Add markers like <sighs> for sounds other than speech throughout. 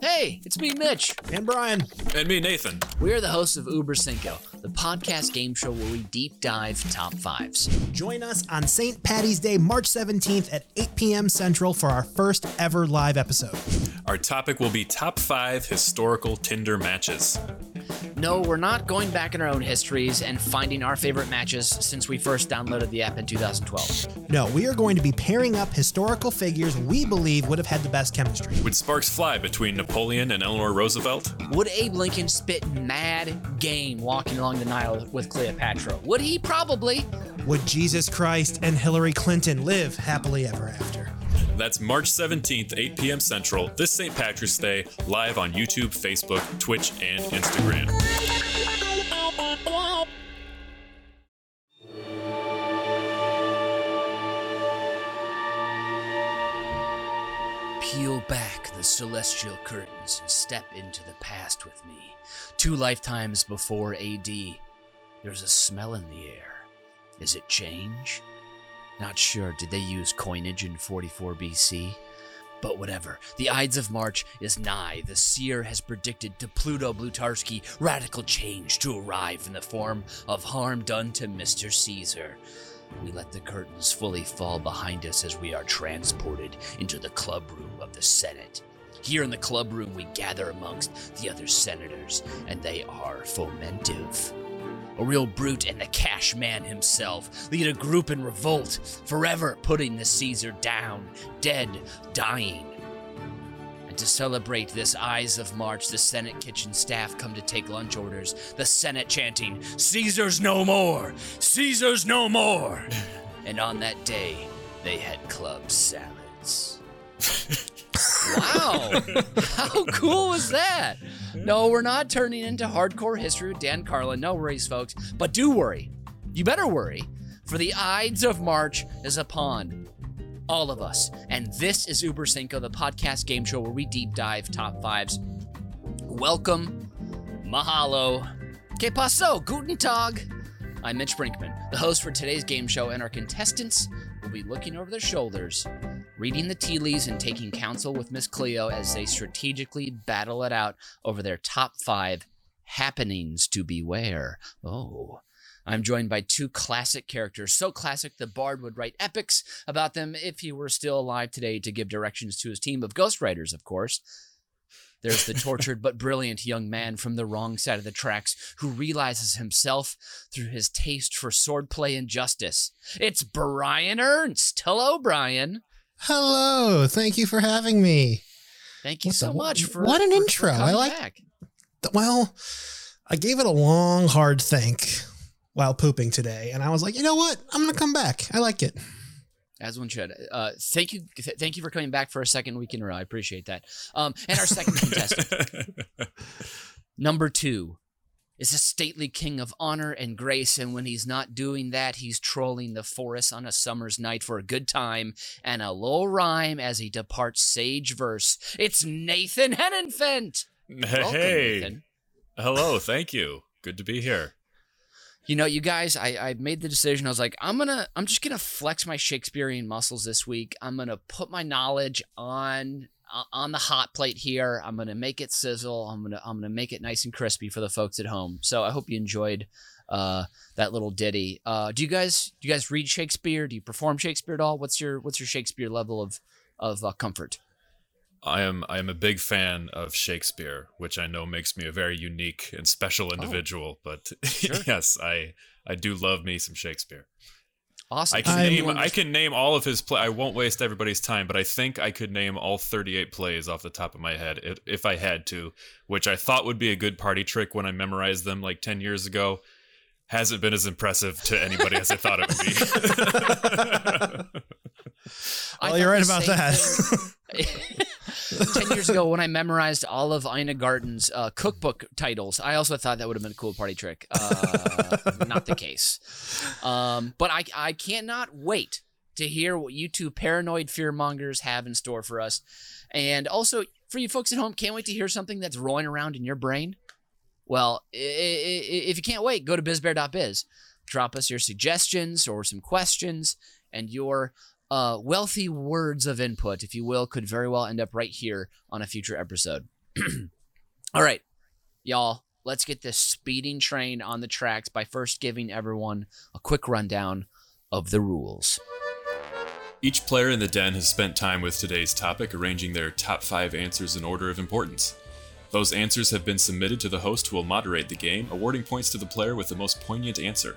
Hey, it's me, Mitch. And Brian. And me, Nathan. We are the hosts of Uber Cinco, the podcast game show where we deep dive top fives. Join us on St. Patty's Day, March 17th at 8 p.m. Central for our first ever live episode. Our topic will be top five historical Tinder matches. No, we're not going back in our own histories and finding our favorite matches since we first downloaded the app in 2012. No, we are going to be pairing up historical figures we believe would have had the best chemistry. Would sparks fly between Napoleon and Eleanor Roosevelt? Would Abe Lincoln spit mad game walking along the Nile with Cleopatra? Would he? Probably. Would Jesus Christ and Hillary Clinton live happily ever after? That's March 17th, 8 p.m. Central, this St. Patrick's Day, live on YouTube, Facebook, Twitch, and Instagram. Peel back the celestial curtains and step into the past with me. Two lifetimes before AD, there's a smell in the air. Is it change? Not sure. Did they use coinage in 44 BC? But whatever. The Ides of March is nigh. The seer has predicted to Bluto Blutarsky radical change to arrive in the form of harm done to Mr. Caesar. We let the curtains fully fall behind us as we are transported into the club room of the Senate. Here in the club room, we gather amongst the other senators, and they are fomentive. A real brute and the cash man himself lead a group in revolt, forever putting the Caesar down, dead, dying. And to celebrate this Ides of March, the Senate kitchen staff come to take lunch orders, the Senate chanting, Caesar's no more! Caesar's no more! <laughs> and on that day, they had club salads. <laughs> wow! <laughs> How cool was that? No, we're not turning into hardcore history with Dan Carlin. No worries, folks. But do worry. You better worry, for the Ides of March is upon all of us. And this is Uber Cinco, the podcast game show where we deep dive top fives. Welcome, mahalo, que paso, guten tag. I'm Mitch Brinkman, the host for today's game show, and our contestants will be looking over their shoulders, reading the tea leaves, and taking counsel with Miss Cleo as they strategically battle it out over their top five happenings to beware. Oh. I'm joined by two classic characters, so classic the Bard would write epics about them if he were still alive today to give directions to his team of ghostwriters, of course. There's the tortured but brilliant young man from the wrong side of the tracks who realizes himself through his taste for swordplay and justice. It's Brian Ernst. Hello, Brian. Hello. Thank you for having me. Thank you What so the- much for what an for- for intro. I like- back. Well, I gave it a long, hard think while pooping today, and I was like, you know what? I'm going to come back. I like it. As one should. Uh, thank you, th- thank you for coming back for a second week in a row. I appreciate that. Um, and our second <laughs> contestant, number two, is a stately king of honor and grace. And when he's not doing that, he's trolling the forest on a summer's night for a good time and a low rhyme as he departs sage verse. It's Nathan Hennenfent. Welcome, hey. Nathan. Hello, thank you. Good to be here. You know, you guys, I, I made the decision. I was like, I'm gonna, I'm just gonna flex my Shakespearean muscles this week. I'm gonna put my knowledge on on the hot plate here. I'm gonna make it sizzle. I'm gonna, I'm gonna make it nice and crispy for the folks at home. So I hope you enjoyed uh, that little ditty. Uh, do you guys, do you guys read Shakespeare? Do you perform Shakespeare at all? What's your, what's your Shakespeare level of of uh, comfort? I am I am a big fan of Shakespeare, which I know makes me a very unique and special individual. But <laughs> Sure. yes, I I do love me some Shakespeare. Awesome. I can I'm- name I can name all of his play. I won't waste everybody's time, but I think I could name all 38 plays off the top of my head if, if I had to, which I thought would be a good party trick when I memorized them like 10 years ago. Hasn't been as impressive to anybody as I thought it would be. <laughs> <laughs> Well, you're right about that. <laughs> Ten years ago, when I memorized all of Ina Garten's uh, cookbook titles, I also thought that would have been a cool party trick. Uh, <laughs> not the case. Um, but I, I cannot wait to hear what you two paranoid fear mongers have in store for us. And also, for you folks at home, can't wait to hear something that's rolling around in your brain. Well, if you can't wait, go to bizbear.biz. Drop us your suggestions or some questions, and your uh, wealthy words of input, if you will, could very well end up right here on a future episode. <clears throat> All right, y'all, let's get this speeding train on the tracks by first giving everyone a quick rundown of the rules. Each player in the den has spent time with today's topic arranging their top five answers in order of importance. Those answers have been submitted to the host who will moderate the game, awarding points to the player with the most poignant answer.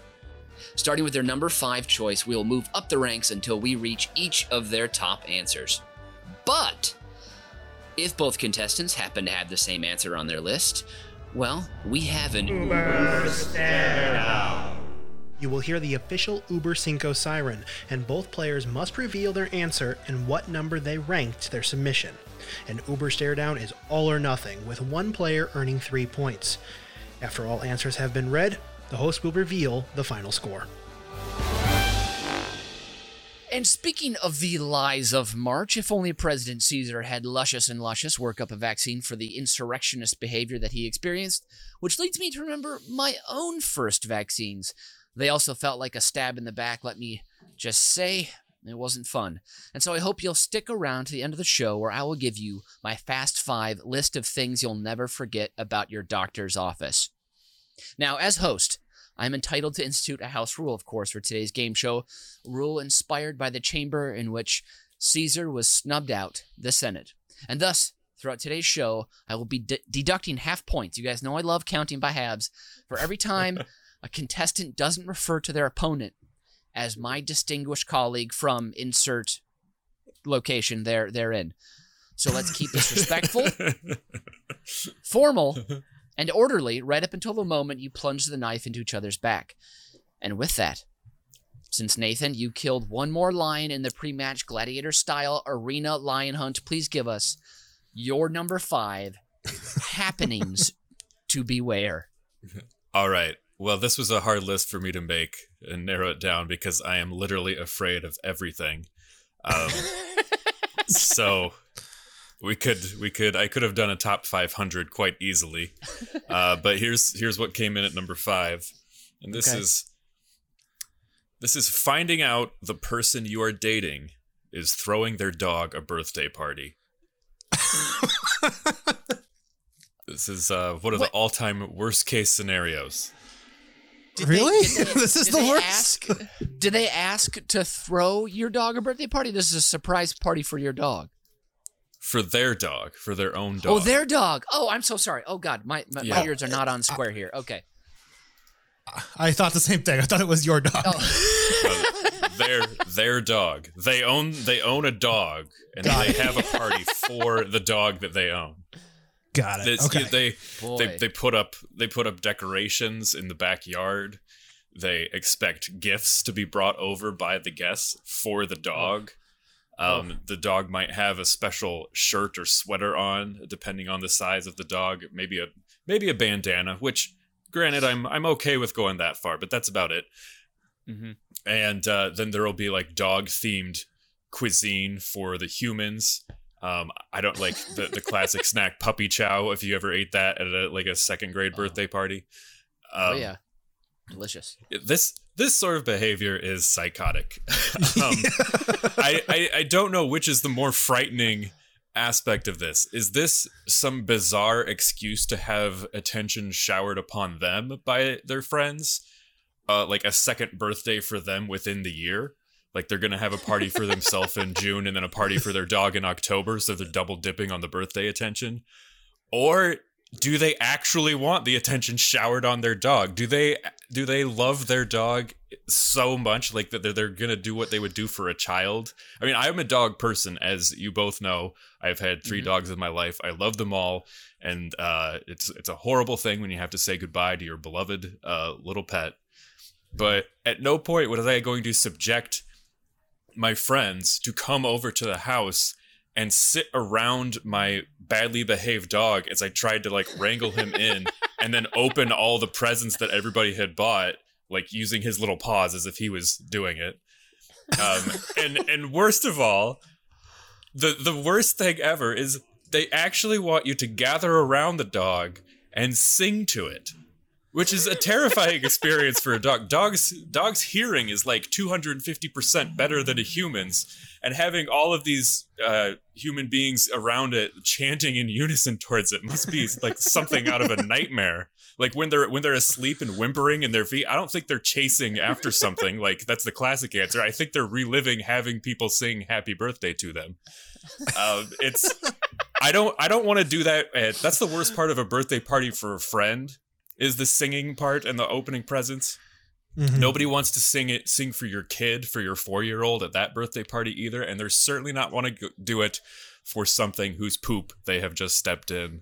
Starting with their number five choice, we will move up the ranks until we reach each of their top answers. But if both contestants happen to have the same answer on their list, well, we have an Uber stare down. You will hear the official Uber Cinco siren, and both players must reveal their answer and what number they ranked their submission. An Uber stare down is all or nothing, with one player earning three points. After all answers have been read, the host will reveal the final score. And speaking of the lies of March, if only President Caesar had luscious and luscious work up a vaccine for the insurrectionist behavior that he experienced, which leads me to remember my own first vaccines. They also felt like a stab in the back, let me just say. It wasn't fun. And so I hope you'll stick around to the end of the show where I will give you my Fast Five list of things you'll never forget about your doctor's office. Now, as host, I'm entitled to institute a house rule, of course, for today's game show. Rule inspired by the chamber in which Caesar was snubbed out, the Senate. And thus, throughout today's show, I will be de- deducting half points. You guys know I love counting by halves. For every time <laughs> a contestant doesn't refer to their opponent as my distinguished colleague from insert location there therein. So let's keep this <laughs> respectful, formal, <laughs> and orderly right up until the moment you plunge the knife into each other's back. And with that, since Nathan, you killed one more lion in the pre-match gladiator style arena lion hunt, please give us your number five <laughs> happenings to beware. All right. Well, this was a hard list for me to make and narrow it down because I am literally afraid of everything. Um, <laughs> so we could we could I could have done a top 500 quite easily. <laughs> Uh, but here's here's what came in at number 5. And this Okay. is this is finding out the person you are dating is throwing their dog a birthday party. <laughs> this is uh, one of What? the all-time worst case scenarios. Did Really? did <laughs> This is the worst? Ask, did they ask to throw your dog a birthday party? This is a surprise party for your dog. For their dog, for their own dog. Oh, their dog. Oh, I'm so sorry. Oh God, my my, my ears are not on square here. Okay. I thought the same thing. I thought it was your dog. Oh, <laughs> Uh, their their dog. They own they own a dog, and Got they have a party for the dog that they own. Got it. This- okay. They boy. they they put up they put up decorations in the backyard. They expect gifts to be brought over by the guests for the dog. Um, The dog might have a special shirt or sweater on, depending on the size of the dog. Maybe a maybe a bandana. Which, granted, I'm I'm okay with going that far, but that's about it. Mhm. And uh, then there will be like dog themed cuisine for the humans. Um, I don't like the, the classic <laughs> snack puppy chow. If you ever ate that at a, like a second grade Oh. birthday party, oh um, yeah, delicious. this this sort of behavior is psychotic. <laughs> <laughs> um, I, I I don't know which is the more frightening aspect of this. Is this some bizarre excuse to have attention showered upon them by their friends? Uh, like a second birthday for them within the year? Like they're gonna have a party for themselves in <laughs> June and then a party for their dog in October, so they're double dipping on the birthday attention? Or do they actually want the attention showered on their dog? Do they do they love their dog so much like that they're, they're gonna do what they would do for a child? I mean, I'm a dog person, as you both know. I've had 3 Mhm. dogs in my life. I love them all, and uh, it's it's a horrible thing when you have to say goodbye to your beloved uh, little pet. But at no point was I going to subject my friends to come over to the house and sit around my badly behaved dog as I tried to like wrangle him in <laughs> and then open all the presents that everybody had bought, like using his little paws as if he was doing it. Um, <laughs> and and worst of all, the the worst thing ever is they actually want you to gather around the dog and sing to it which is a terrifying experience for a dog. Dogs dogs hearing is like 250% better than a human's. And having all of these uh, human beings around it chanting in unison towards it must be like something out of a nightmare. Like when they're when they're asleep and whimpering in their feet, I don't think they're chasing after something. like that's the classic answer. I think they're reliving having people sing "Happy Birthday" to them. Uh, it's I don't I don't want to do that. That's the worst part of a birthday party for a friend is the singing part and the opening presents. Mm-hmm. Nobody wants to sing it, sing for your kid, for your four year old at that birthday party either, and they're certainly not want to do it for something whose poop they have just stepped in.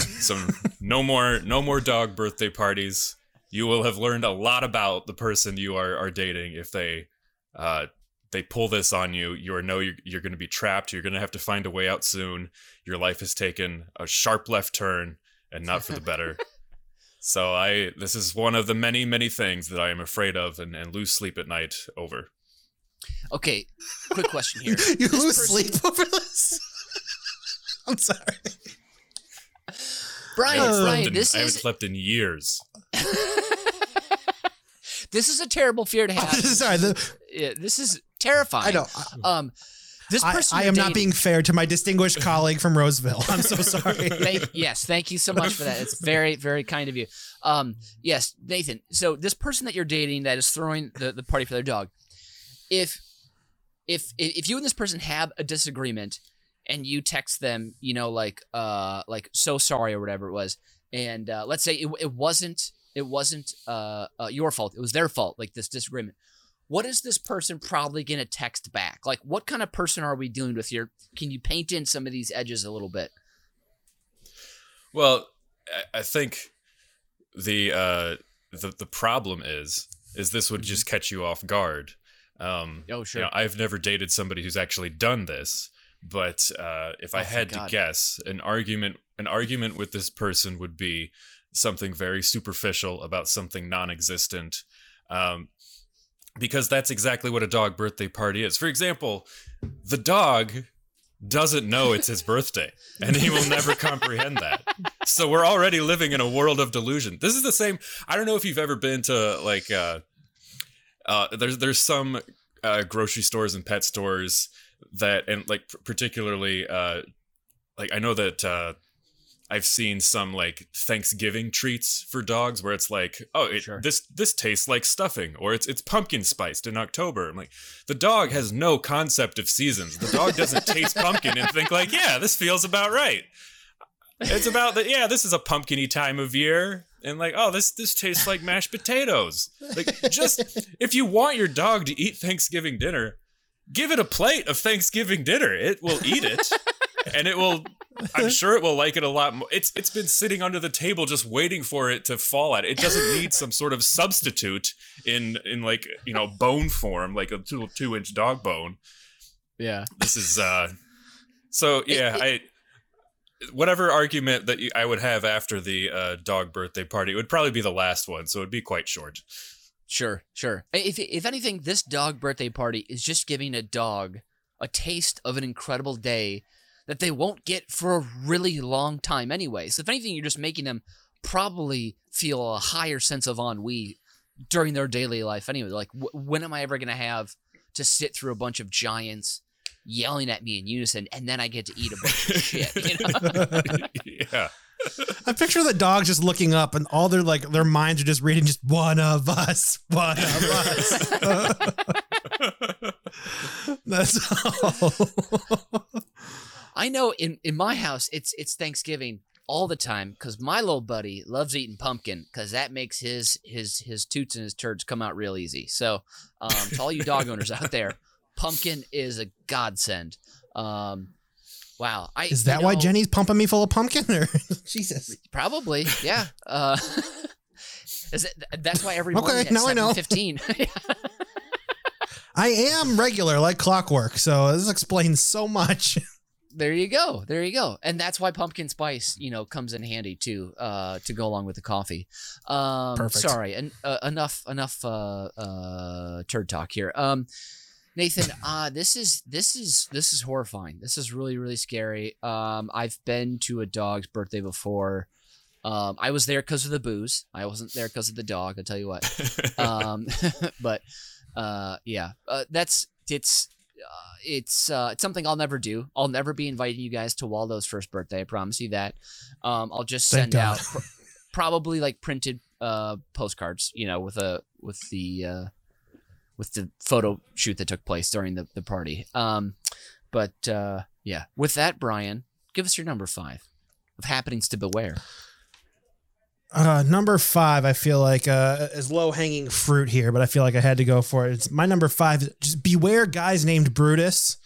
So <laughs> no more, no more dog birthday parties. You will have learned a lot about the person you are are dating if they, uh, they pull this on you. You are know you're, you're going to be trapped. You're going to have to find a way out soon. Your life has taken a sharp left turn, and not for the better. <laughs> So I this is one of the many many things that I am afraid of and, and lose sleep at night over. Okay, quick question here. <laughs> you this lose person... sleep over this? <laughs> I'm sorry. Brian, uh, Brian, this I haven't slept in years. <laughs> this is a terrible fear to have. sorry, the... yeah, this is terrifying. I know. Um, this person I, I am dating, not being fair to my distinguished colleague from Roseville. I'm so <laughs> sorry. thank, yes, thank you so much for that. It's very, very kind of you. Um, yes, Nathan. So this person that you're dating that is throwing the, the party for their dog, if if if you and this person have a disagreement and you text them, you know, like uh like so sorry or whatever it was, and uh, let's say it, it wasn't it wasn't uh, uh, your fault, it was their fault, like this disagreement what is this person probably going to text back? Like, what kind of person are we dealing with here? Can you paint in some of these edges a little bit? Well, I think the uh, the the problem is is this would just catch you off guard. Um, oh sure. You know, I've never dated somebody who's actually done this, but uh, if I oh, had to guess, an argument an argument with this person would be something very superficial about something non-existent. Um, because that's exactly what a dog birthday party is. For example, the dog doesn't know it's his birthday and he will never <laughs> comprehend that. So we're already living in a world of delusion. This is the same I don't know if you've ever been to like uh uh there's there's some uh grocery stores and pet stores that and like particularly uh like I know that uh I've seen some like Thanksgiving treats for dogs where it's like, oh, it, sure. this this tastes like stuffing, or it's it's pumpkin spiced in October. I'm like, the dog has no concept of seasons. The dog doesn't <laughs> taste pumpkin and think like, yeah, this feels about right. It's about that. Yeah, this is a pumpkiny time of year, and like, oh, this this tastes like mashed potatoes. Like, just if you want your dog to eat Thanksgiving dinner, give it a plate of Thanksgiving dinner. It will eat it, <laughs> and it will I'm sure it will like it a lot more. It's it's been sitting under the table just waiting for it to fall at. It, doesn't need some sort of substitute in in like you know bone form, like a two two inch dog bone. Yeah. This is uh. So yeah, I whatever argument that I would have after the uh, dog birthday party, it would probably be the last one, so it'd be quite short. Sure, sure. If if anything, this dog birthday party is just giving a dog a taste of an incredible day that they won't get for a really long time anyway. So if anything, you're just making them probably feel a higher sense of ennui during their daily life anyway. Like, when am I ever going to have to sit through a bunch of giants yelling at me in unison, and then I get to eat a bunch of <laughs> shit? You know? yeah. I picture the dogs just looking up, and all their like their minds are just reading just one of us, one of us. <laughs> <laughs> That's all. I know in in my house it's it's Thanksgiving all the time because my little buddy loves eating pumpkin because that makes his his his toots and his turds come out real easy. So um, to all you dog owners out there, pumpkin is a godsend. Um, wow, I is that you know, why Jenny's pumping me full of pumpkin? Or <laughs> Jesus, probably, yeah. Uh, <laughs> is it, that's why every morning okay, now I know. Fifteen. <laughs> I am regular like clockwork, so this explains so much there you go there you go. And that's why pumpkin spice you know comes in handy too uh to go along with the coffee. Um Perfect. sorry and uh, enough enough uh uh turd talk here. Um nathan <laughs> uh this is this is this is horrifying. This is really really scary. Um i've been to a dog's birthday before. Um i was there because of the booze. I wasn't there because of the dog i'll tell you what. <laughs> Um <laughs> but uh yeah uh, that's it's it's uh, it's something I'll never do. I'll never be inviting you guys to Waldo's first birthday. I promise you that. Um, I'll just send out pr- probably like printed uh, postcards, you know, with a with the uh, with the photo shoot that took place during the the party. Um, but uh, yeah, with that, Brian, give us your number five of happenings to beware. Uh, number five, I feel like uh, is low hanging fruit here, but I feel like I had to go for it. It's my number five. Just beware guys named Brutus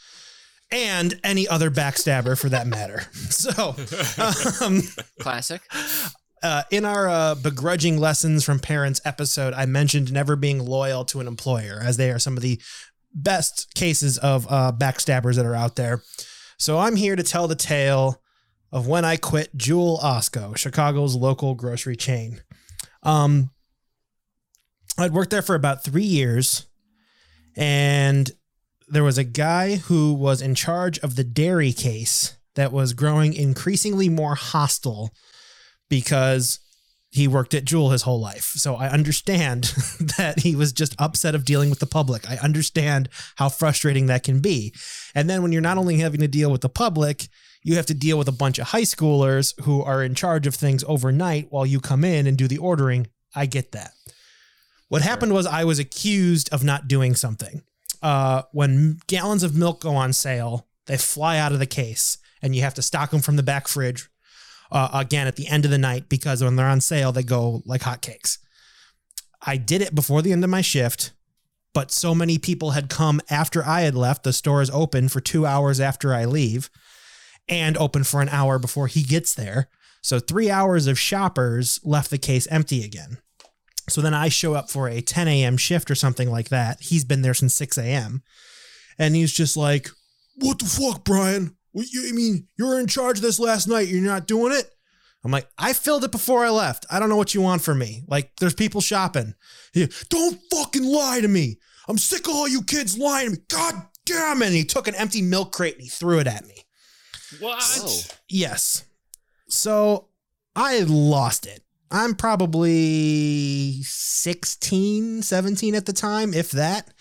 and any other backstabber for that matter. <laughs> So, um, Classic. uh, in our uh, begrudging lessons from parents episode, I mentioned never being loyal to an employer, as they are some of the best cases of uh, backstabbers that are out there. So I'm here to tell the tale of when I quit Jewel Osco, Chicago's local grocery chain. Um, I'd worked there for about three years, and there was a guy who was in charge of the dairy case that was growing increasingly more hostile because he worked at Jewel his whole life. So I understand <laughs> that he was just upset of dealing with the public. I understand how frustrating that can be. And then when you're not only having to deal with the public, you have to deal with a bunch of high schoolers who are in charge of things overnight while you come in and do the ordering. I get that. What happened was I was accused of not doing something. Uh, when gallons of milk go on sale, they fly out of the case and you have to stock them from the back fridge uh, again at the end of the night because when they're on sale, they go like hotcakes. I did it before the end of my shift, but so many people had come after I had left. The store is open for two hours after I leave and open for an hour before he gets there. So three hours of shoppers left the case empty again. So then I show up for a 10 a.m. shift or something like that. He's been there since 6 a.m. And he's just like, What the fuck, Brian? What you, I mean, you're in charge of this last night. You're not doing it? I'm like, I filled it before I left. I don't know what you want from me. Like, there's people shopping. He, don't fucking lie to me. I'm sick of all you kids lying to me. God damn it. And he took an empty milk crate and he threw it at me. What? Whoa. Yes. So I lost it. I'm probably 16, 17 at the time, if that.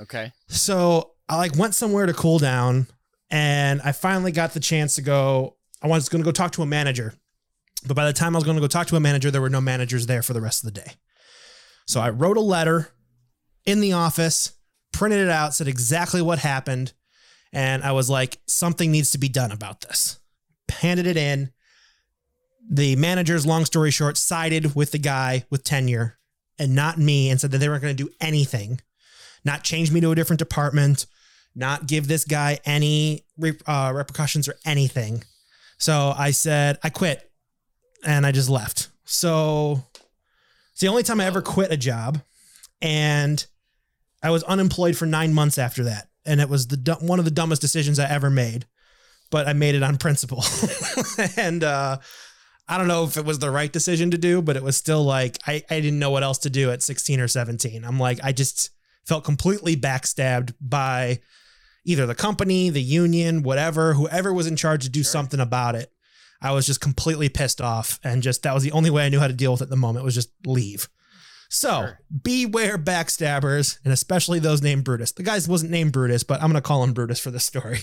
Okay. So I like went somewhere to cool down and I finally got the chance to go. I was going to go talk to a manager. But by the time I was going to go talk to a manager, there were no managers there for the rest of the day. So I wrote a letter in the office, printed it out, said exactly what happened. And I was like, something needs to be done about this. Handed it in. The managers, long story short, sided with the guy with tenure and not me and said that they weren't going to do anything, not change me to a different department, not give this guy any uh, repercussions or anything. So I said, I quit and I just left. So it's the only time I ever quit a job. And I was unemployed for nine months after that. And it was the one of the dumbest decisions I ever made, but I made it on principle. <laughs> and uh, I don't know if it was the right decision to do, but it was still like I, I didn't know what else to do at 16 or 17. I'm like, I just felt completely backstabbed by either the company, the union, whatever, whoever was in charge to do something about it. I was just completely pissed off and just that was the only way I knew how to deal with it at the moment was just leave. So Sure. beware backstabbers and especially those named Brutus. The guy wasn't named Brutus, but I'm gonna call him Brutus for this story.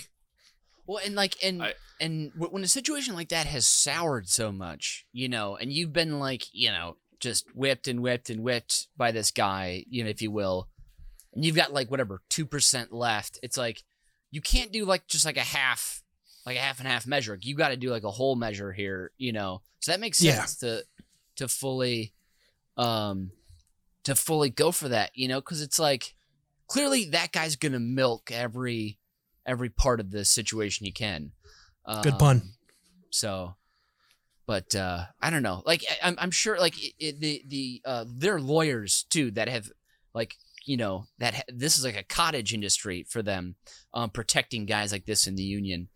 Well, and like, and I- and when a situation like that has soured so much, you know, and you've been like, you know, just whipped and whipped and whipped by this guy, you know, if you will, and you've got like whatever two percent left. It's like you can't do like just like a half, like a half and half measure. You got to do like a whole measure here, you know. So that makes Yeah. sense to to fully, um, to fully go for that, you know, because it's like clearly that guy's gonna milk every every part of the situation he can. Good Um, pun. So, but uh, I don't know. Like I- I'm, I'm sure like it, it, the the uh, there are lawyers too that have like you know that ha- this is like a cottage industry for them, um, protecting guys like this in the union.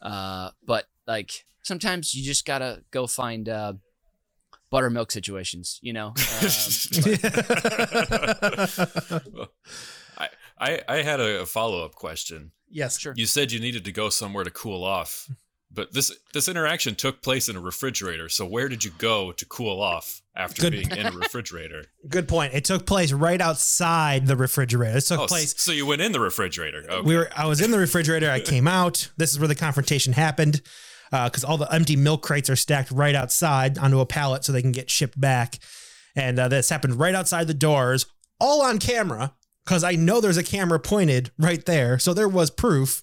Uh, but like sometimes you just gotta go find uh, buttermilk situations. You know. <laughs> Um, <laughs> I, I I had a follow up question. yes. sure. You said you needed to go somewhere to cool off. But this this interaction took place in a refrigerator. So where did you go to cool off after Good- being in a <laughs> refrigerator? Good point. It took place right outside the refrigerator. It took oh, place. so you went in the refrigerator. Okay. We were. I was in the refrigerator. I came out. This is where the confrontation happened, because all the empty milk crates are stacked right outside onto a pallet so they can get shipped back. And uh, this happened right outside the doors, all on camera, because I know there's a camera pointed right there, so there was proof.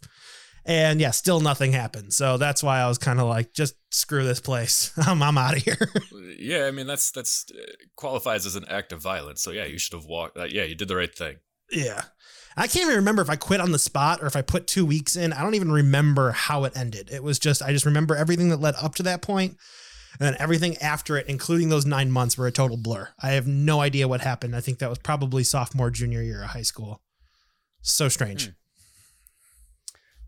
And yeah, still nothing happened. So that's why I was kind of like, just screw this place. <laughs> I'm, I'm out of here. <laughs> yeah, I mean that's that's uh, qualifies as an act of violence. So yeah, you should have walked. Uh, yeah, you did the right thing. Yeah. I can't even remember if I quit on the spot or if I put two weeks in. I don't even remember how it ended. It was just, I just remember everything that led up to that point, And then everything after it, including those nine months, were a total blur. I have no idea what happened. I think that was probably sophomore, junior year of high school. So strange. Hmm.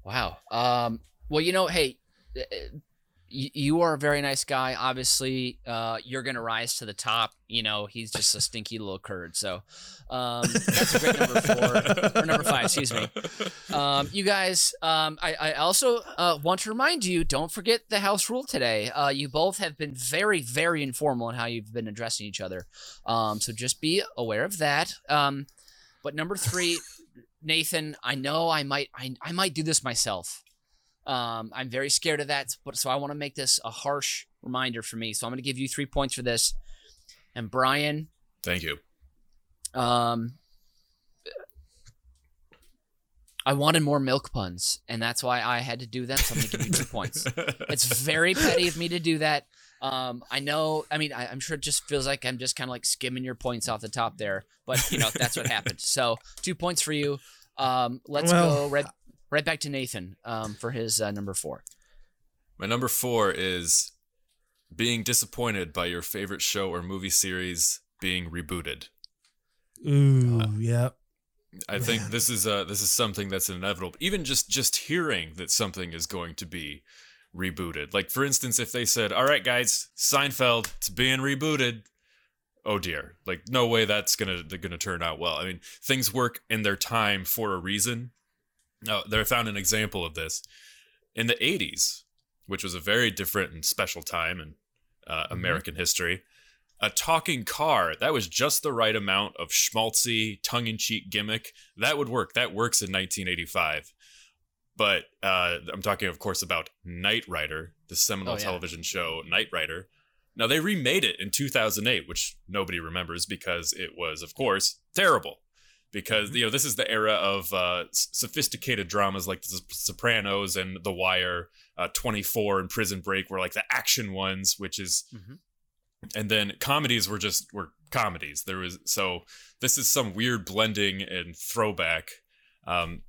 Wow. Um, well, you know, hey, you, are a very nice guy. Obviously, uh, you're gonna rise to the top. You know, he's just a stinky little curd. So, um, that's a great number four or number five. Excuse me. Um, you guys, um, I, I also uh, want to remind you: don't forget the house rule today. Uh, you both have been very, very informal in how you've been addressing each other. Um, so just be aware of that. Um, but number three, Nathan, I know I might, I, I might do this myself. Um, I'm very scared of that, but so I want to make this a harsh reminder for me. So I'm going to give you three points for this. And Brian, Thank you. um, I wanted more milk puns, and that's why I had to do them. So I'm going to give you two points. <laughs> It's very petty of me to do that. Um, I know. I mean, I, I'm sure it just feels like I'm just kind of like skimming your points off the top there, but you know that's what happened. So two points for you. Um, let's Well- go right right back to Nathan um, for his uh, number four. My number four is being disappointed by your favorite show or movie series being rebooted. Ooh, Uh, yep. I think Man. this is uh this is something that's inevitable. Even just just hearing that something is going to be rebooted. Like for instance, if they said, "All right, guys, Seinfeld, it's being rebooted," oh dear, like no way that's gonna gonna turn out well. I mean, things work in their time for a reason. Now, I found an example of this. In the '80s, which was a very different and special time in uh, American history a talking car that was just the right amount of schmaltzy tongue-in-cheek gimmick. That would work. That works in 1985 but uh, i'm talking of course about knight rider the seminal Oh, yeah. television show knight rider. Now they remade it in 2008 which nobody remembers because it was of course terrible because you know this is the era of uh, sophisticated dramas like the sopranos and the wire uh, 24 and prison break were like the action ones which is Mhm. and then comedies were just were comedies. There was so this is some weird blending and throwback. Um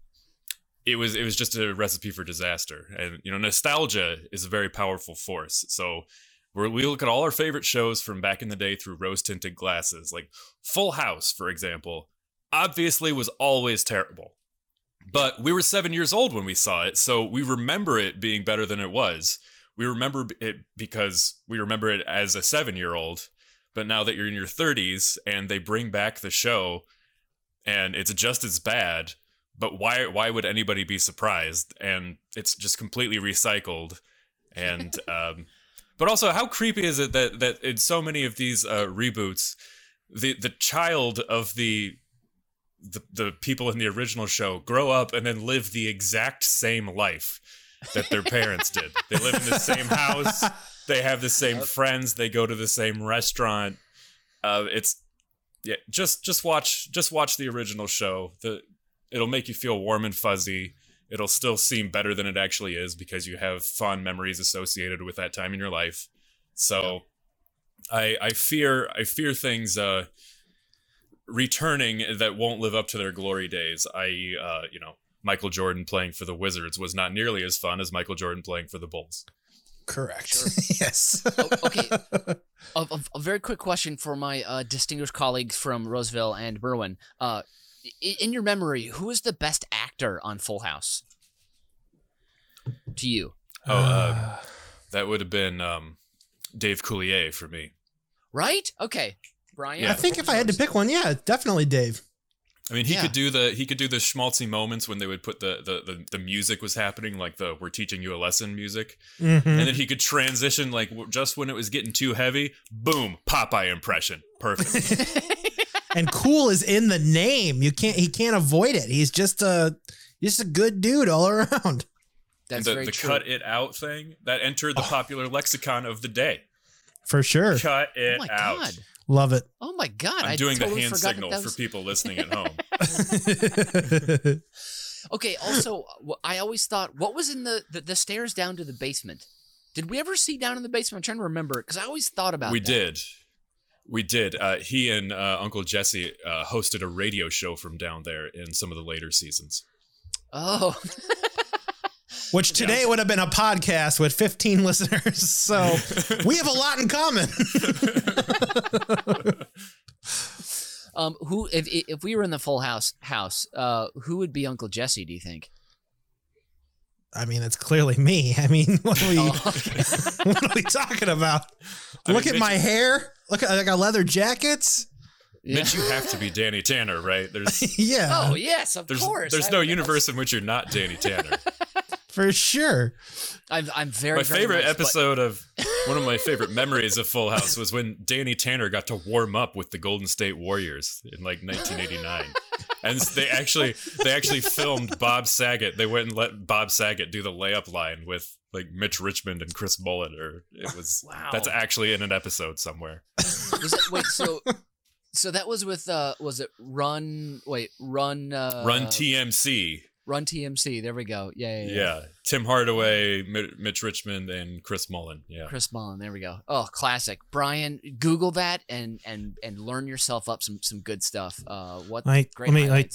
it was it was just a recipe for disaster. And you know nostalgia is a very powerful force. So we're, we look at all our favorite shows from back in the day through rose tinted glasses like full house for example obviously was always terrible. But we were seven years old when we saw it so we remember it being better than it was. We remember it because we remember it as a seven year old but now that you're in your 30s and they bring back the show and it's just as bad but why why would anybody be surprised? And it's just completely recycled and <laughs> um but also how creepy is it that that in so many of these uh reboots the the child of the the, the people in the original show grow up and then live the exact same life that their parents did. They live in the same house, they have the same Yep. friends, they go to the same restaurant. Uh, it's yeah, just just watch just watch the original show. The it'll make you feel warm and fuzzy. It'll still seem better than it actually is because you have fond memories associated with that time in your life. So I I fear I fear things uh returning that won't live up to their glory days. I uh you know Michael Jordan playing for the Wizards was not nearly as fun as Michael Jordan playing for the Bulls. Correct. Sure. <laughs> yes. Oh, okay. <laughs> a, a, a very quick question for my uh, distinguished colleagues from Roseville and Berwyn. Uh, in your memory, who is the best actor on Full House? To you, Oh, uh, that would have been um Dave Coulier for me. right? Okay, Brian. Yeah. I think if I had to pick one, yeah, definitely Dave. I mean, he Yeah. could do the he could do the schmaltzy moments when they would put the the the, the music was happening, like the "We're teaching you a lesson" music, Mhm. and then he could transition like just when it was getting too heavy, boom, Popeye impression, perfect. <laughs> <laughs> and cool is in the name. You can't he can't avoid it. He's just a just a good dude all around. That's the very the true. cut it out thing that entered the popular lexicon of the day. For sure. Cut oh it my out. god. Love it. Oh my god. I'm I doing totally the hand forgot that signal that for people listening at home. <laughs> Okay, also I always thought what was in the, the the stairs down to the basement? Did we ever see down in the basement? I'm trying to remember because I always thought about we that. did. We did. Uh, he and uh, Uncle Jesse uh, hosted a radio show from down there in some of the later seasons. Oh. <laughs> Which today would have been a podcast with 15 <laughs> listeners. So we have a lot in common. <laughs> um who if if we were in the full house house, uh who would be Uncle Jesse, do you think? I mean, it's clearly me. I mean, <laughs> what are we, Oh, okay. what are we talking about? I Look mean, at my hair. Look at I got leather jackets. Yeah. Mitch, you have to be Danny Tanner, right? There's yeah, Oh yes, of there's course. there's I- no I- universe in which you're not Danny Tanner. For sure. I'm I'm very my very favorite much, but- episode of one of my favorite memories of Full House was when Danny Tanner got to warm up with the Golden State Warriors in like 1989. And they actually they actually filmed Bob Saget. They went and let Bob Saget do the layup line with like Mitch Richmond and Chris Mullin or it was Wow. that's actually in an episode somewhere. Was it, wait, so so that was with uh was it Run wait, Run uh Run TMC. Run TMC. There we go. Yeah, yeah, Yeah. yeah. Tim Hardaway, Mitch Richmond and Chris Mullin. Yeah. Chris Mullin. There we go. Oh, classic. Brian, Google that and and and learn yourself up some some good stuff. Uh, what Like, great let me like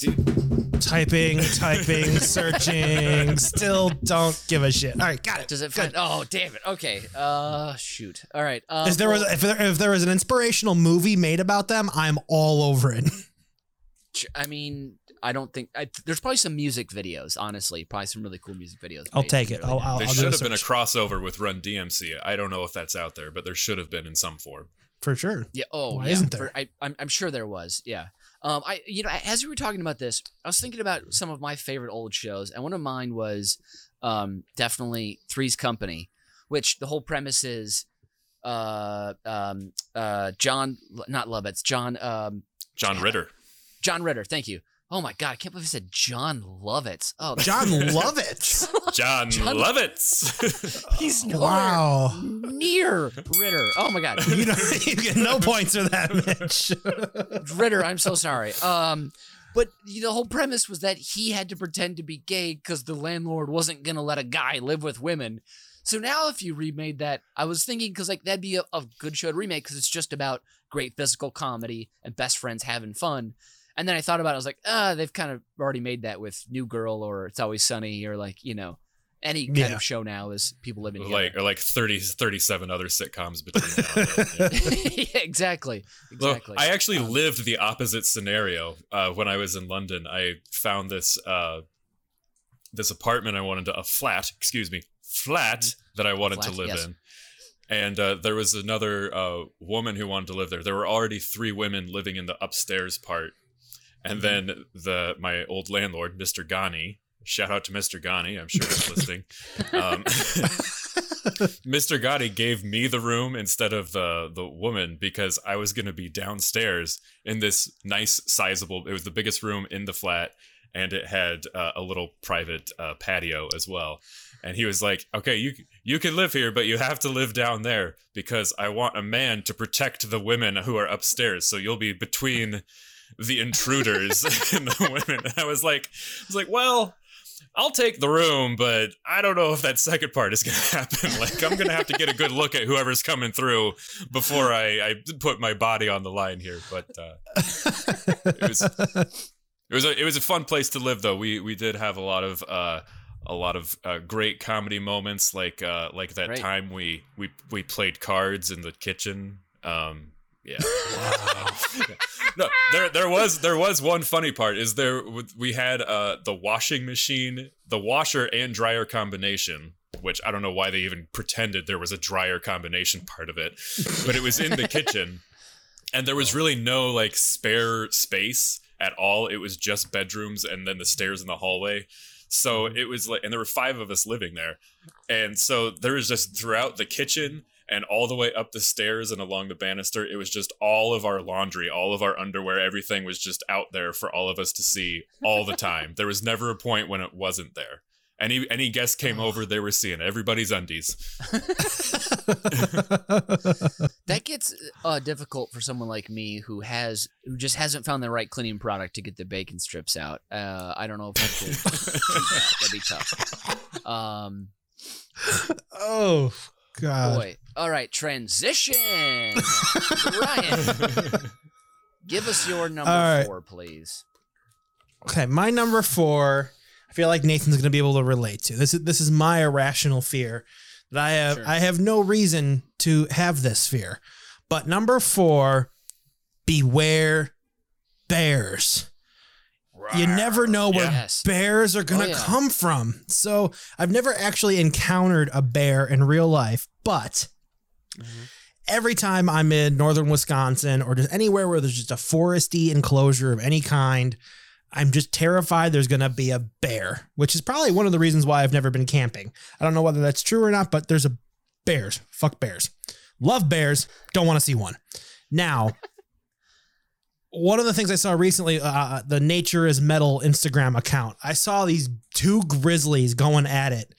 typing, typing, <laughs> searching. Still don't give a shit. All right, got it. Does it Good. find? Oh, damn it. Okay. Uh, shoot. All right. Uh, If there was if there, if there was an inspirational movie made about them, I'm all over it. <laughs> I mean, I don't think I, there's probably some music videos. Honestly, probably some really cool music videos. I'll take it. really I'll. I'll, There I'll should have been a crossover with Run DMC. I don't know if that's out there, but there should have been in some form. for sure. Yeah. Oh, Why yeah. isn't there? For- I, I'm, I'm sure there was. Yeah. Um, I, you know, as we were talking about this, I was thinking about some of my favorite old shows, and one of mine was, um, definitely Three's Company, which the whole premise is, uh, um, uh, John, not Lovitz, John, um, John Ritter. John Ritter. Thank you. Oh my God, I can't believe I said Jon Lovitz. Oh, <laughs> Jon Lovitz. John, John- Lovitz. <laughs> he's nowhere Wow. near Ritter. Oh my God. You know, <laughs> you get no points for that, Mitch. Ritter, I'm so sorry. Um, but the whole premise was that he had to pretend to be gay because the landlord wasn't gonna let a guy live with women. So now, if you remade that, I was thinking because like that'd be a, a good show to remake because it's just about great physical comedy and best friends having fun. And then I thought about it, I was like, ah, they've kind of already made that with New Girl or It's Always Sunny or like you know any kind Yeah. of show now is people living together. like or like 30 37 other sitcoms between now <laughs> yeah. yeah, exactly, Well, exactly. I actually Um, lived the opposite scenario uh, when I was in London. I found this uh, this apartment I wanted to a flat, excuse me, flat that I wanted to live yes. in, and uh, there was another uh, woman who wanted to live there. There were already three women living in the upstairs part, and Mm-hmm. then the my old landlord, Mister Ghani. Shout out to Mr. Ghani. I'm sure he's listening. Um, <laughs> <laughs> Mr. Gotti gave me the room instead of the the woman because I was going to be downstairs in this nice sizable it was the biggest room in the flat and it had uh, a little private uh, patio as well. And he was like, "Okay, you you can live here, but you have to live down there because I want a man to protect the women who are upstairs. So you'll be between the intruders <laughs> and the women." And I was like, I was like, "Well, I'll take the room, but I don't know if that second part is going <laughs> to happen. Like, I'm going to have to get a good look at whoever's coming through before I, I put my body on the line here. But uh, it was it was a it was a fun place to live, though. We we did have a lot of uh, a lot of uh, great comedy moments, like uh, like that Great. time we we we played cards in the kitchen. Um, yeah. <laughs> no, there there was there was one funny part. Is there we had uh the washing machine, the washer and dryer combination, which I don't know why they even pretended there was a dryer combination part of it, but it was in the kitchen, and there was really no like spare space at all. It was just bedrooms and then the stairs in the hallway. So it was like, and there were five of us living there. And so there was just throughout the kitchen and all the way up the stairs and along the banister, it was just all of our laundry, all of our underwear, everything was just out there for all of us to see all the time. there was never a point when it wasn't there. Any any guest came over, they were seeing everybody's undies. <laughs> That gets uh, difficult for someone like me who has who just hasn't found the right cleaning product to get the bacon strips out. Uh, I don't know if I could. <laughs> that. That'd be tough. Um, oh God. boy. All right, transition. Ryan, <laughs> give us your number right. four, please. Okay, my number four. I feel like Nathan's going to be able to relate to this. Is this is my irrational fear that I have. Sure. I have no reason to have this fear, but number four, beware bears. You never know where Yes. bears are going to Oh, yeah. come from. So I've never actually encountered a bear in real life, but mm-hmm. every time I'm in northern Wisconsin or just anywhere where there's just a foresty enclosure of any kind, I'm just terrified there's going to be a bear, which is probably one of the reasons why I've never been camping. I don't know whether that's true or not, but there's a bears. Fuck bears. Love bears. Don't want to see one. Now, one of the things I saw recently, uh, the Nature is Metal Instagram account, I saw these two grizzlies going at it.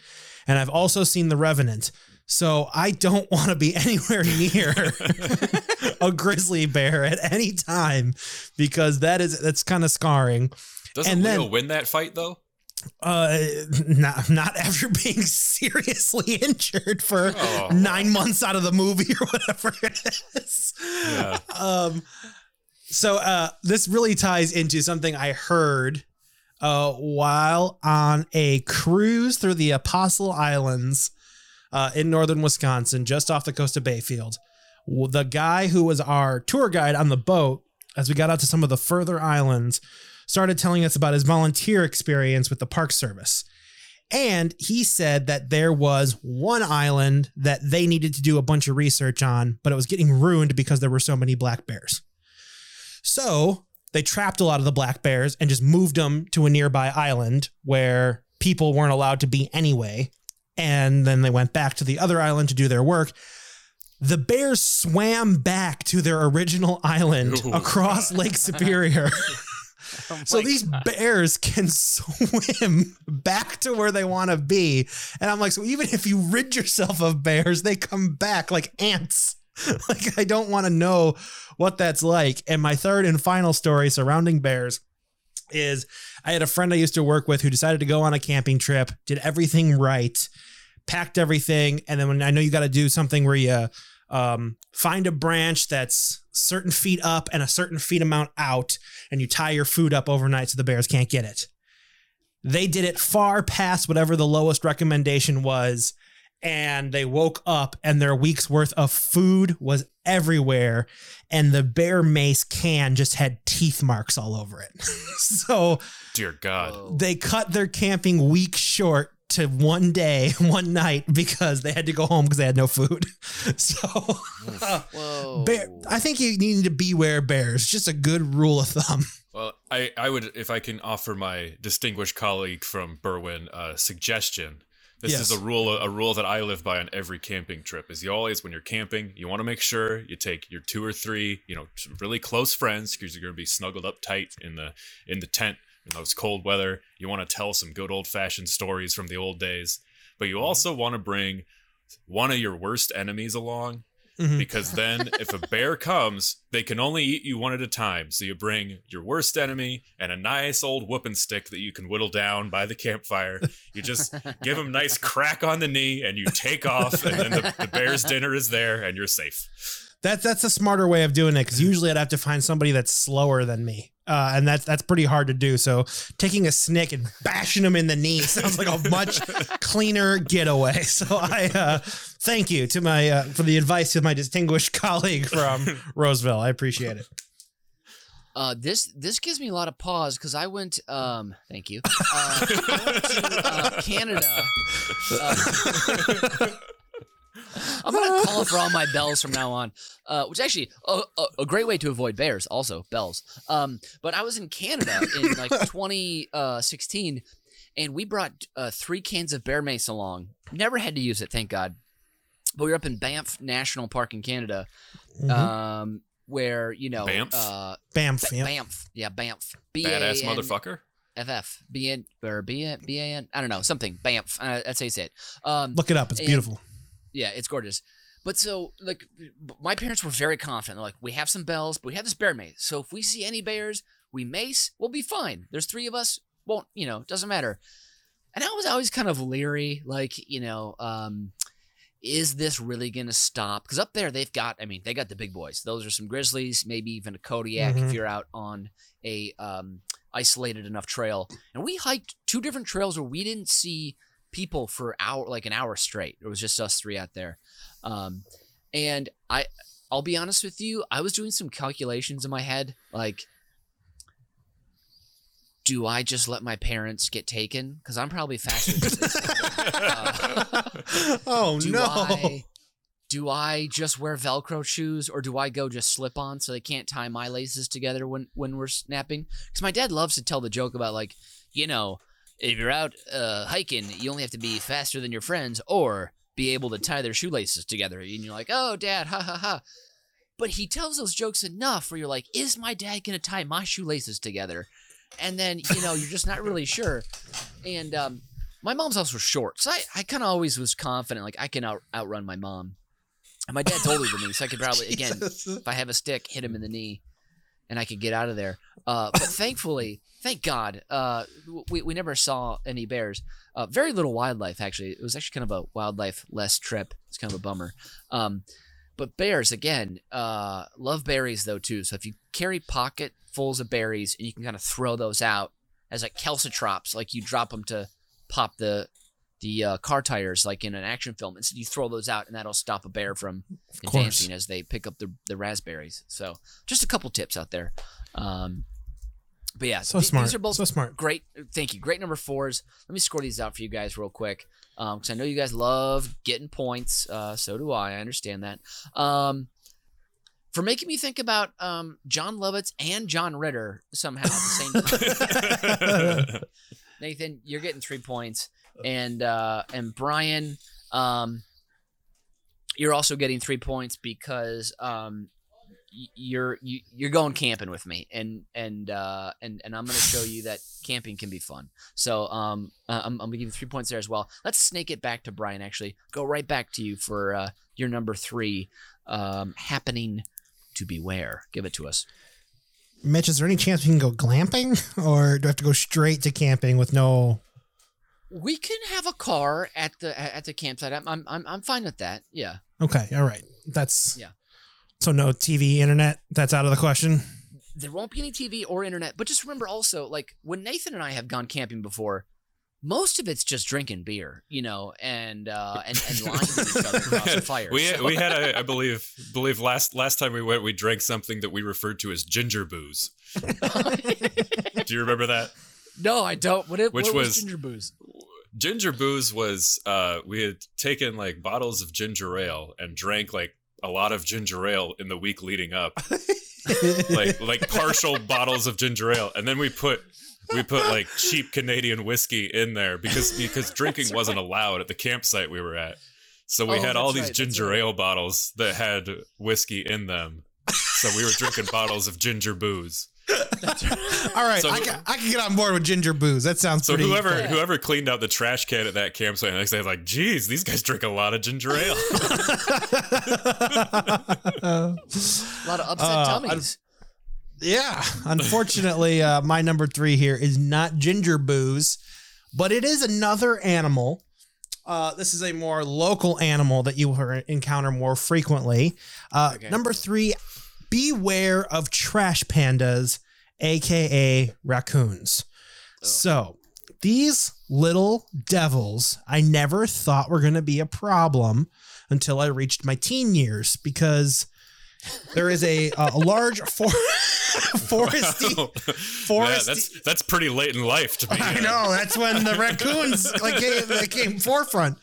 And I've also seen The Revenant. So I don't <laughs> want to be anywhere near <laughs> a grizzly bear at any time because that is that's kind of scarring. Doesn't And Leo then- win that fight though? Uh, <laughs> not not after being seriously injured for Oh. nine months out of the movie or whatever it is. Yeah. Um, so uh, this really ties into something I heard uh, while on a cruise through the Apostle Islands uh, in northern Wisconsin, just off the coast of Bayfield. The guy who was our tour guide on the boat, as we got out to some of the further islands, started telling us about his volunteer experience with the Park Service. And he said that there was one island that they needed to do a bunch of research on, but it was getting ruined because there were so many black bears. So they trapped a lot of the black bears and just moved them to a nearby island where people weren't allowed to be anyway. And then they went back to the other island to do their work. The bears swam back to their original island Ooh. across <laughs> Lake Superior. Oh <laughs> So these God. bears can <laughs> swim back to where they want to be. And I'm like, so even if you rid yourself of bears, they come back like ants. <laughs> like, I don't want to know what that's like. And my third and final story surrounding bears is I had a friend I used to work with who decided to go on a camping trip, did everything right, packed everything. And then when I know you got to do something where you um, find a branch that's certain feet up and a certain feet amount out, and you tie your food up overnight so the bears can't get it. They did it far past whatever the lowest recommendation was, and they woke up and their week's worth of food was everywhere, and the bear mace can just had teeth marks all over it. <laughs> so Dear God. Whoa. they cut their camping week short to one day, <laughs> one night because they had to go home because they had no food. <laughs> So uh, Whoa. bear, I think you need to beware bears. Just a good rule of thumb. Well, I, I would, if I can offer my distinguished colleague from Berwyn a suggestion. This Yes. is a rule, a rule that I live by on every camping trip. Is you always, when you're camping, you want to make sure you take your two or three, you know, really close friends because you're going to be snuggled up tight in the in the tent in those cold weather. You want to tell some good old fashioned stories from the old days, but you mm-hmm. also want to bring one of your worst enemies along Mhm. because then if a bear comes, they can only eat you one at a time. So you bring your worst enemy and a nice old whooping stick that you can whittle down by the campfire. You just give them a nice crack on the knee and you take off, and then the, the bear's dinner is there and you're safe. That's that's a smarter way of doing it because usually I'd have to find somebody that's slower than me, uh, and that's that's pretty hard to do. So taking a snick and bashing them in the knee <laughs> sounds like a much cleaner getaway. <laughs> So I uh, thank you to my uh, for the advice to my distinguished <laughs> colleague from <laughs> Roseville. I appreciate it. Uh, this this gives me a lot of pause because I went. Um, thank you. Uh, <laughs> I went to uh, Canada. Uh, I'm gonna call for all my bells from now on. Uh, which actually a, a, a great way to avoid bears. Also bells. Um, but I was in Canada in like 2016, and we brought uh, three cans of bear mace along. Never had to use it, thank God. But we were up in Banff National Park in Canada, Mhm. um, where you know Banff? Uh, Bamf. Ba- yeah. Banff, yeah, Banff. Badass B-A-N- motherfucker. FF B N or B N B A N I don't know something Banff uh, that's how you say it. Um, Look it up. It's And- beautiful. yeah, it's gorgeous. But so like my parents were very confident. They're like, we have some bells, but we have this bear mace. So if we see any bears, we mace, we'll be fine. There's three of us, won't you know? Doesn't matter. And I was always kind of leery, like you know, um, is this really gonna stop? Because up there they've got, I mean, they got the big boys. Those are some grizzlies, maybe even a Kodiak Mhm. if you're out on a um, isolated enough trail. And we hiked two different trails where we didn't see people for hour like an hour straight. It was just us three out there. Um, and I I'll be honest with you, I was doing some calculations in my head, like do I just let my parents get taken? Because I'm probably faster than this. Uh, <laughs> <laughs> oh do no. I do I just wear Velcro shoes or do I go just slip on so they can't tie my laces together when when we're snapping? Because my dad loves to tell the joke about like, you know, if you're out uh, hiking, you only have to be faster than your friends or be able to tie their shoelaces together. And you're like, oh, dad, ha ha ha. But he tells those jokes enough where you're like, is my dad gonna tie my shoelaces together? And then you know you're just not really sure. And um, my mom's also short, so I, I kind of always was confident like I can out, outrun my mom. And my dad's older than me, so I could probably again <laughs> if I have a stick, hit him in the knee, and I could get out of there. Uh, but thankfully, thank God, uh, we, we never saw any bears. Uh, very little wildlife, actually. It was actually kind of a wildlife less trip. It's kind of a bummer. Um, but bears, again, uh, love berries though too. So if you carry pocketfuls of berries and you can kind of throw those out as like calcitrops, like you drop them to pop the the uh, car tires like in an action film. Instead, you throw those out and that'll stop a bear from advancing as they pick up the, the raspberries. So just a couple tips out there. Um, but yeah, So th- smart. These are both so smart. great. Thank you. Great number fours. Let me score these out for you guys real quick because I know you guys love getting points. Uh, so do I. I understand that. Um, for making me think about um, Jon Lovitz and John Ritter somehow at the same <laughs> time. <laughs> Nathan, you're getting three points, and uh, and Brian, um, you're also getting three points because um, you're you, you're going camping with me, and and uh, and and I'm going to show you that camping can be fun. So um, uh, I'm, I'm going to give you three points there as well. Let's snake it back to Brian. Actually, go right back to you for uh, your number three, um, happening to beware. Give it to us. Mitch, is there any chance we can go glamping, <laughs> or do I have to go straight to camping with no? We can have a car at the at the campsite. I'm I'm I'm, I'm fine with that. Yeah. Okay, all right. That's Yeah. So no TV, internet. That's out of the question. there won't be any TV or internet. But just remember also, like when Nathan and I have gone camping before, most of it's just drinking beer, you know, and uh, and and <laughs> lying to each other across the fire. we So- we had <laughs> a, I believe believe last last time we went we drank something that we referred to as ginger booze. Do you remember that? no, I don't. What, it, Which what was, was- ginger booze? Ginger booze was uh we had taken like bottles of ginger ale and drank like a lot of ginger ale in the week leading up. <laughs> like like partial bottles of ginger ale and then we put we put <laughs> like cheap Canadian whiskey in there because because <laughs> drinking wasn't allowed at the campsite we were at. So we Oh, had all these right, that's ginger right. ale bottles that had whiskey in them. So we were drinking bottles of ginger booze. all right, So- I, can, I can get on board with ginger booze. That sounds So pretty. whoever Yeah. whoever cleaned out the trash can at that campsite next day was like, geez, these guys drink a lot of ginger ale. <laughs> A lot of upset Uh, tummies. Yeah, <laughs> unfortunately, uh, my number three here is not ginger booze, but it is another animal. Uh, this is a more local animal that you will encounter more frequently. Uh, Okay. Number three, beware of trash pandas, aka raccoons. So these little devils, I never thought were going to be a problem until I reached my teen years because there is a, a large for- <laughs> foresty. Yeah, Foresty- that's that's pretty late in life to be. I know that's when the raccoons like came, they came forefront.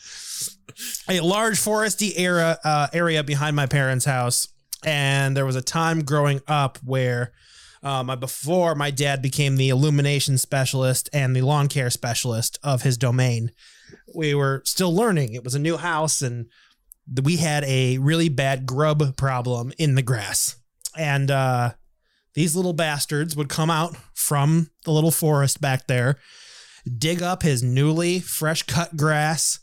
a large foresty area uh, area behind my parents' house, and there was a time growing up where. Um, before my dad became the illumination specialist and the lawn care specialist of his domain, we were still learning. It was a new house, and we had a really bad grub problem in the grass. And uh, these little bastards would come out from the little forest back there, dig up his newly fresh cut grass,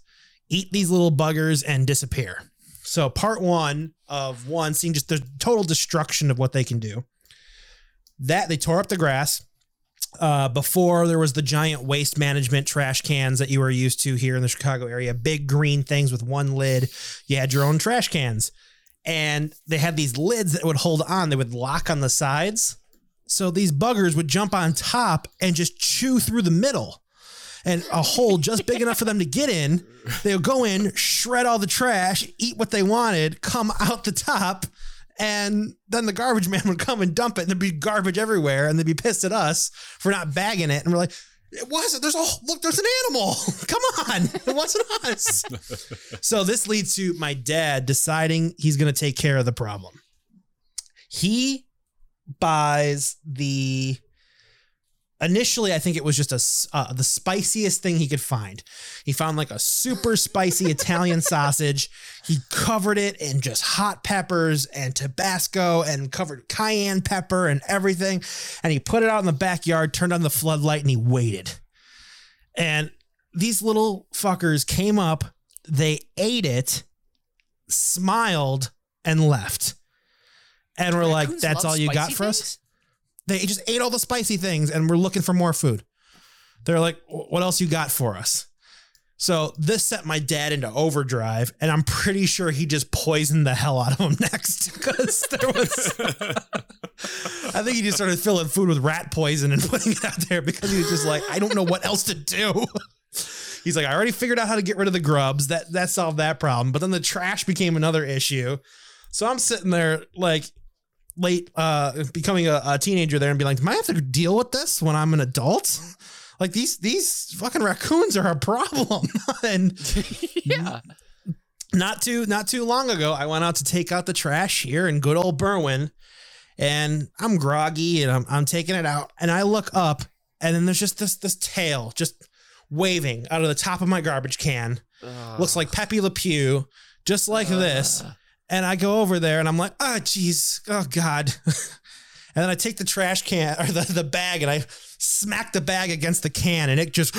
eat these little buggers, and disappear. So, part one of one, seeing just the total destruction of what they can do. That they tore up the grass. Uh, before there was the giant waste management trash cans that you were used to here in the Chicago area, big green things with one lid. You had your own trash cans, and they had these lids that would hold on. They would lock on the sides, so these buggers would jump on top and just chew through the middle, and a hole just big enough for them to get in. They would go in, shred all the trash, eat what they wanted, come out the top, and then the garbage man <laughs> would come and dump it, and there'd be garbage everywhere, and they'd be pissed at us for not bagging it. And we're like, it wasn't. There's a look. There's an animal. <laughs> Come on, it wasn't us. <laughs> so this leads to my dad deciding he's going to take care of the problem. He buys the. Initially, I think it was just a uh, the spiciest thing he could find. He found like a super spicy Italian <laughs> sausage. He covered it in just hot peppers and Tabasco and covered cayenne pepper and everything. And he put it out in the backyard, turned on the floodlight, and he waited. And these little fuckers came up, they ate it, smiled, and left. And we're like, that's all you got for us? They just ate all the spicy things and we're looking for more food. They're like, what else you got for us? So this set my dad into overdrive, and I'm pretty sure he just poisoned the hell out of him <laughs> next because there was. <laughs> I think he just started filling food with rat poison and <laughs> putting it out there because he was just like, I don't know what else to do. He's like, I already figured out how to get rid of the grubs. That that solved that problem. But then the trash became another issue. So I'm sitting there like late uh becoming a, a teenager there and be like, Am I have to deal with this when I'm an adult? Like these these fucking raccoons are a problem. <laughs> and <laughs> yeah. not too not too long ago, I went out to take out the trash here in good old Berwyn, and I'm groggy and I'm I'm taking it out, and I look up, and then there's just this this tail just waving out of the top of my garbage can. Looks like Pepe Le Pew, just like this. And I go over there and I'm like, oh jeez, oh god. <laughs> and then I take the trash can or the, the bag and I smack the bag against the can and it just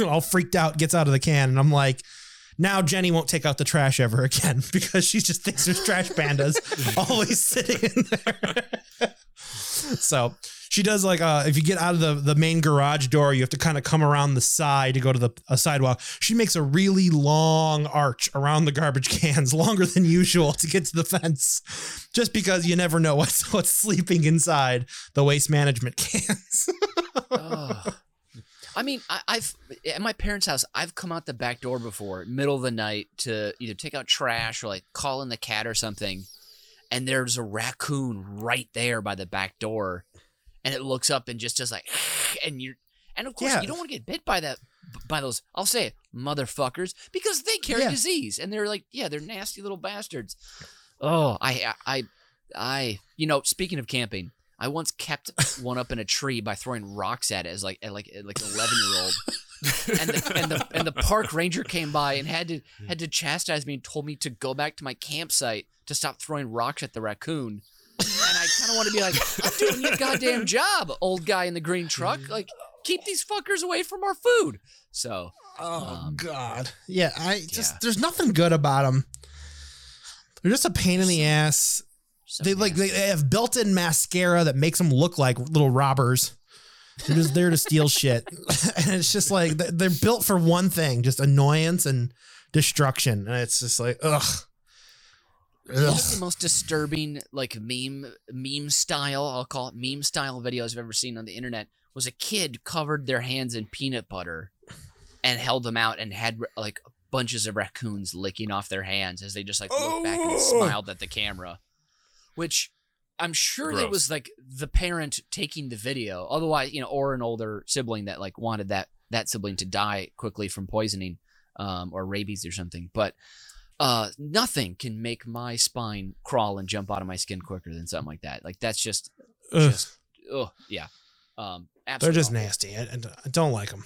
<laughs> all freaked out gets out of the can and I'm like, now Jenny won't take out the trash ever again <laughs> because she just thinks there's trash pandas always sitting in there. so she does like uh if you get out of the the main garage door, you have to kind of come around the side to go to the sidewalk. She makes a really long arch around the garbage <laughs> cans, longer than usual to get to the fence, just because you never know what's what's sleeping inside the waste management <laughs> cans. Ugh. I mean, I, I've at my parents' house. I've come out the back door before, middle of the night, to either take out trash or like call in the cat or something, and there's a raccoon right there by the back door, and it looks up and just does like, <sighs> and you're, and of course Yeah. you don't want to get bit by that, by those. I'll say it, motherfuckers, because they carry Yeah. disease, and they're like, yeah, they're nasty little bastards. Oh, I, I, I, you know, speaking of camping. I once kept <laughs> one up in a tree by throwing rocks at it as like at like at like an eleven year old, and the and the and the park ranger came by and had to had to chastise me and told me to go back to my campsite to stop throwing rocks at the raccoon. And I kind of want to be like, I'm doing your goddamn <laughs> job, old guy in the green truck. Like, keep these fuckers away from our food. So, Oh Um, God. Yeah, I just yeah. there's nothing good about them. They're just a pain in the ass. so They like they they have built-in mascara that makes them look like little robbers. They're just there to steal <laughs> shit, <laughs> and it's just like they're built for one thing: just annoyance and destruction. And it's just like ugh. The most disturbing, like meme meme style, I'll call it meme style videos I've ever seen on the internet was a kid covered their hands in peanut butter and held them out and had like bunches of raccoons licking off their hands as they just like looked back and Oh. smiled at the camera. Which I'm sure it was like the parent taking the video. Otherwise, you know, or an older sibling that like wanted that that sibling to die quickly from poisoning. um, or rabies or something. But uh, nothing can make my spine crawl and jump out of my skin quicker than something like that. Like that's just, Ugh, just, oh yeah. Um, they're just awful. nasty. I, I- I don't like them.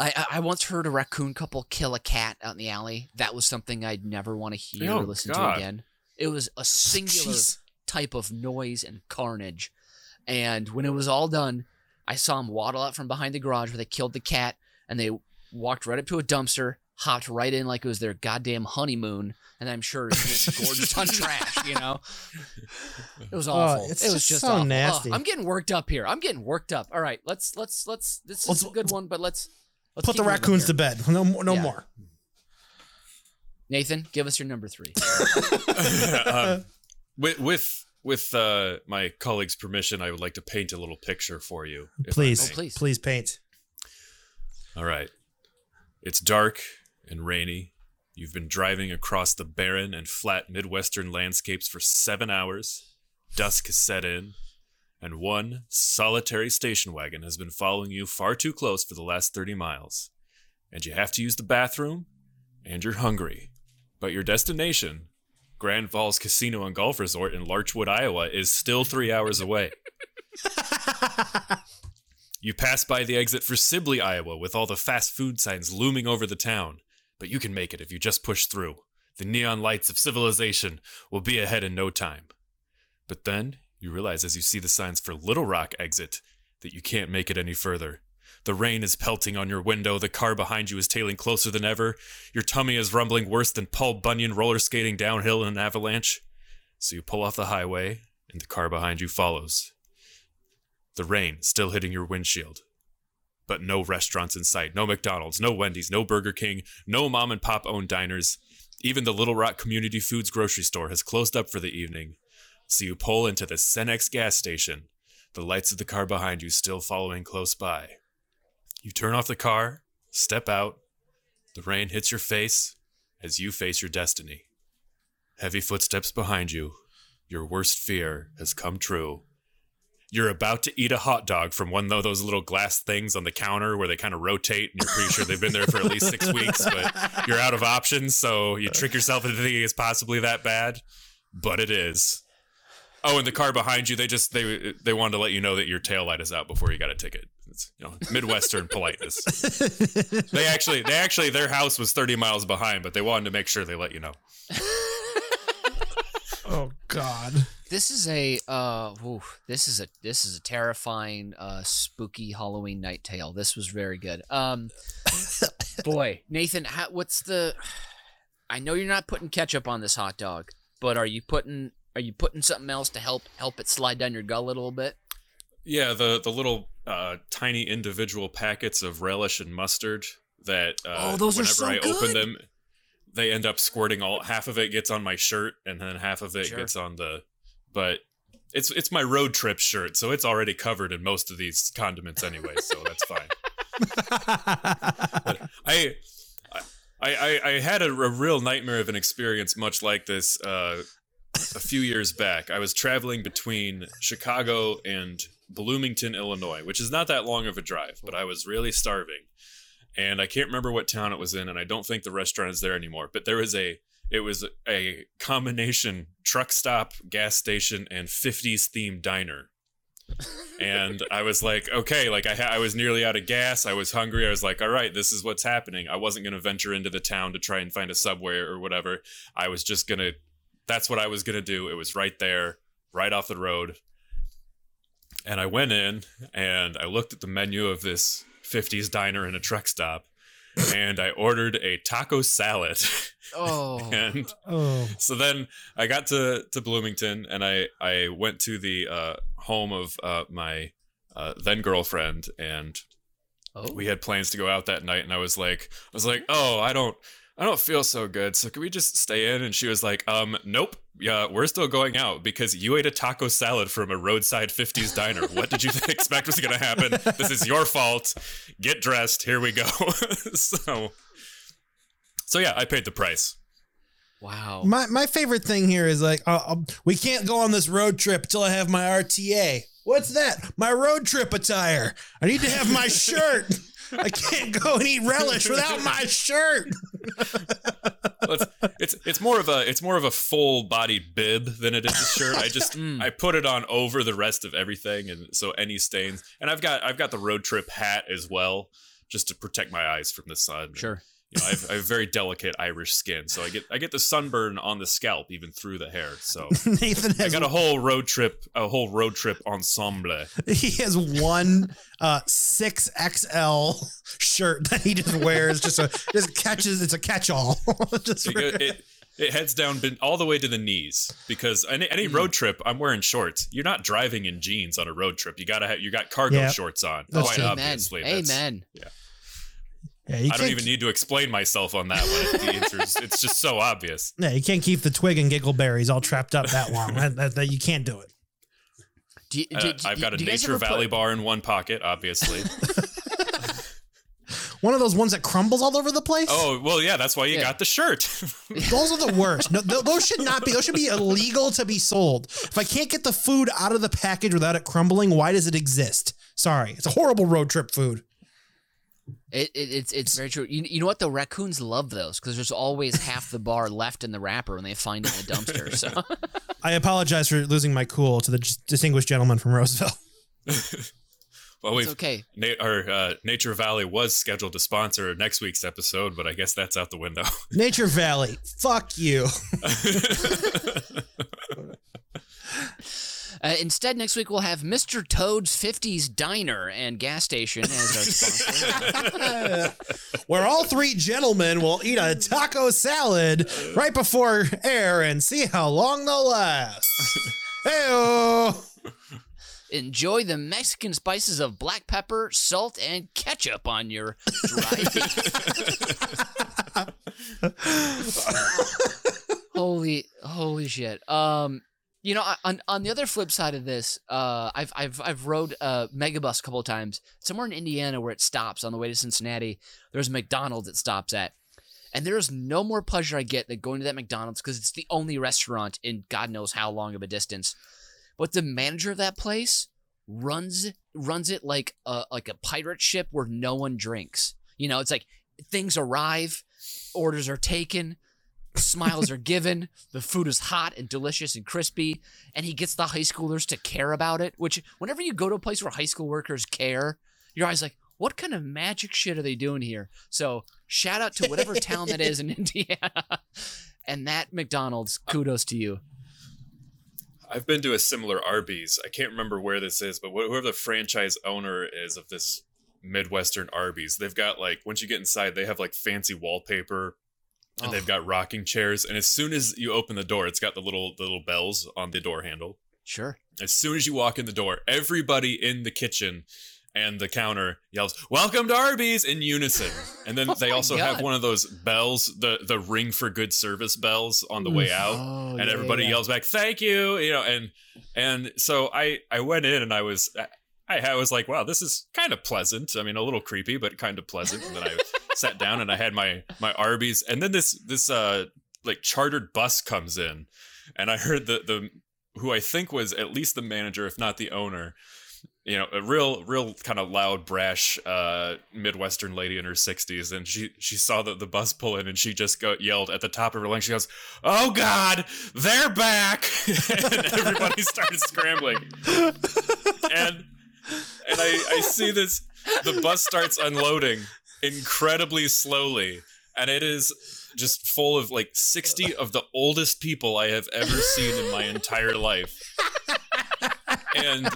I, I I once heard a raccoon couple kill a cat out in the alley. That was something I'd never want to hear Oh, or listen God. to again. It was a singular Jeez. type of noise and carnage. And when it was all done, I saw them waddle out from behind the garage where they killed the cat and they walked right up to a dumpster, hopped right in like it was their goddamn honeymoon, and I'm sure it went gorgeous on <laughs> trash, you know? It was Oh, awful. it's it was just just so awful. nasty. Ugh, I'm getting worked up here. I'm getting worked up. All right, let's let's let's this is Let's- a good one, but let's let's Put the raccoons to bed. No, more- no Yeah. more. Nathan, give us your number three. <laughs> <laughs> um, with with with uh, my colleague's permission, I would like to paint a little picture for you. Please. Oh, please. please paint. All right. It's dark and rainy. You've been driving across the barren and flat Midwestern landscapes for seven hours. Dusk has set in, and one solitary station wagon has been following you far too close for the last 30 miles. And you have to use the bathroom, and you're hungry. But your destination, Grand Falls Casino and Golf Resort in Larchwood, Iowa, is still three hours away. <laughs> You pass by the exit for Sibley, Iowa, with all the fast food signs looming over the town. But you can make it if you just push through. The neon lights of civilization will be ahead in no time. But then you realize as you see the signs for Little Rock exit that you can't make it any further. The rain is pelting on your window, the car behind you is tailing closer than ever, your tummy is rumbling worse than Paul Bunyan roller skating downhill in an avalanche. So you pull off the highway, and the car behind you follows the rain still hitting your windshield. But no restaurants in sight, no McDonald's, no Wendy's, no Burger King, no mom and pop owned diners. Even the Little Rock Community Foods grocery store has closed up for the evening. So you pull into the Cenex gas station, the lights of the car behind you still following close by. You turn off the car, step out, the rain hits your face as you face your destiny. Heavy footsteps behind you. Your worst fear has come true. You're about to eat a hot dog from one of those little glass things on the counter where they kind of rotate, and you're pretty sure they've been there for at least six weeks, but you're out of options, so you trick yourself into thinking it's possibly that bad, but it is. Oh, and the car behind you, they just they they wanted to let you know that your tail light is out before you got a ticket. It's you know Midwestern politeness. <laughs> They actually they actually their house was 30 miles behind, but they wanted to make sure they let you know. <laughs> Oh God. This is a uh, ooh, this is a this is a terrifying, uh, spooky Halloween night tale. This was very good. Um, <laughs> boy, Nathan, how, what's the? I know you're not putting ketchup on this hot dog, but are you putting are you putting something else to help help it slide down your gullet a little bit? Yeah, the the little uh, tiny individual packets of relish and mustard that uh, Oh, those are whenever so I open them, they end up squirting all half of it gets on my shirt and then half of it Sure. gets on the but it's it's my road trip shirt, so it's already covered in most of these condiments anyway, so that's <laughs> fine. I, I, I, I had a, a real nightmare of an experience much like this uh, a few years back. I was traveling between Chicago and Bloomington, Illinois, which is not that long of a drive, but I was really starving. And I can't remember what town it was in, and I don't think the restaurant is there anymore. But there was a, it was a combination truck stop, gas station, and 50s themed diner and I was like, okay, like I, ha- I was nearly out of gas. I was hungry. I was like, all right, this is what's happening. I wasn't going to venture into the town to try and find a subway or whatever. I was just going to, that's what I was going to do. It was right there, right off the road. And I went in and I looked at the menu of this 50s diner and a truck stop and I ordered a taco salad. <laughs> Oh, and oh. so then I got to, to Bloomington and I, I went to the uh, home of uh, my uh, then girlfriend and oh, we had plans to go out that night and I was like I was like oh I don't I don't feel so good so can we just stay in and she was like um nope yeah we're still going out because you ate a taco salad from a roadside 50s diner what did you <laughs> expect was going to happen this is your fault get dressed here we go <laughs> so so yeah I paid the price wow. My my favorite thing here is like, uh, um, we can't go on this road trip till I have my RTA. What's that? My road trip attire. I need to have my <laughs> shirt. I can't go and eat relish without my shirt. Well, it's, it's it's more of a it's more of a full body bib than it is a shirt. I just <laughs> Mm. I put it on over the rest of everything, and so any stains. And I've got I've got the road trip hat as well, just to protect my eyes from the sun. Sure. You know, I have, I have very delicate Irish skin, so I get I get the sunburn on the scalp even through the hair. So <laughs> Nathan I has got a whole road trip a whole road trip ensemble. he has one uh six XL shirt that he just wears just a just catches it's a catch all. <laughs> just It, go- it, it heads down bin- all the way to the knees because any, any road trip I'm wearing shorts. You're not driving in jeans on a road trip. You gotta have you got cargo Yeah. shorts on. That's Quite true. Amen. obviously. That's- Amen. yeah, you I don't even need to explain myself on that one. The answer's it's just so obvious. <laughs> Yeah, you can't keep the twig and giggleberries all trapped up that long. that, that, that- you can't do it. Do you, Uh, do, do- I've got a do you guys Nature ever put- Valley bar in one pocket, obviously. <laughs> One of those ones that crumbles all over the place. oh well, yeah, that's why you Yeah. got the shirt. <laughs> Those are the worst. No, th- those should not be. Those should be illegal to be sold. If I can't get the food out of the package without it crumbling, why does it exist? Sorry, it's a horrible road trip food. It, it, it's it's very true. You, you know what? The raccoons love those because there's always half the bar left in the wrapper when they find it in the dumpster. So <laughs> I apologize for losing my cool to the distinguished gentleman from Roseville. <laughs> well, it's we've okay. Na- our uh, Nature Valley was scheduled to sponsor next week's episode, but I guess that's out the window. Nature Valley, fuck you. <laughs> Uh, instead, next week we'll have Mr. Toad's 50s Diner and Gas Station as our sponsor. <laughs> Where all three gentlemen will eat a taco salad right before air and see how long they'll last. Hey, Enjoy the Mexican spices of black pepper, salt, and ketchup on your dry <laughs> holy, holy shit. Um, you know, on on the other flip side of this, uh, I've I've I've rode a megabus a couple of times somewhere in Indiana where it stops on the way to Cincinnati. There's a McDonald's it stops at, and there is no more pleasure I get than going to that McDonald's because it's the only restaurant in God knows how long of a distance. But the manager of that place runs runs it like a like a pirate ship where no one drinks. You know, it's like things arrive, orders are taken, smiles are given, the food is hot and delicious and crispy, and he gets the high schoolers to care about it. Which whenever you go to a place where high school workers care, you're always like, what kind of magic shit are they doing here? So shout out to whatever town that is in <laughs> Indiana. And that McDonald's, kudos to you. I've been to a similar Arby's. I can't remember where this is, but whoever the franchise owner is of this Midwestern Arby's, they've got like once you get inside, they have like fancy wallpaper and Oh. they've got rocking chairs. And as soon as you open the door, it's got the little the little bells on the door handle. Sure. As soon as you walk in the door, everybody in the kitchen and the counter yells, "Welcome to Arby's!" in unison. And then <laughs> Oh they also have one of those bells, the the ring for good service bells on the way out Oh, and everybody yells back thank you you know and and so i i went in and i was i i was like wow this is kind of pleasant i mean a little creepy but kind of pleasant and then i sat down and i had my my arby's and then this this uh like chartered bus comes in and i heard the the who i think was at least the manager if not the owner you know, a real, real kind of loud, brash, uh, Midwestern lady in her sixties, and she she saw the, the bus pull in, and she just go yelled at the top of her lungs. She goes, "Oh God, they're back!" <laughs> and everybody started scrambling, and and I I see this. The bus starts unloading incredibly slowly, and it is just full of like sixty of the oldest people I have ever seen in my entire life, and.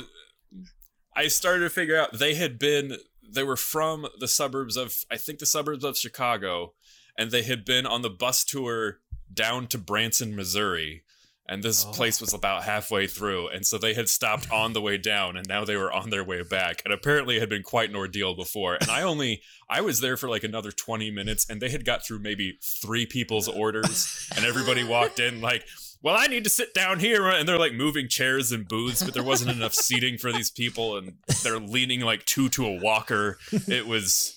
I started to figure out they had been they were from the suburbs of I think the suburbs of Chicago and they had been on the bus tour down to Branson, Missouri. And this Oh. place was about halfway through. And so they had stopped on the way down and now they were on their way back. And apparently it had been quite an ordeal before. And I only I was there for like another 20 minutes and they had got through maybe three people's orders. And everybody walked in like well, I need to sit down here. And they're like moving chairs and booths, but there wasn't enough seating for these people. And they're leaning like two to a walker. It was,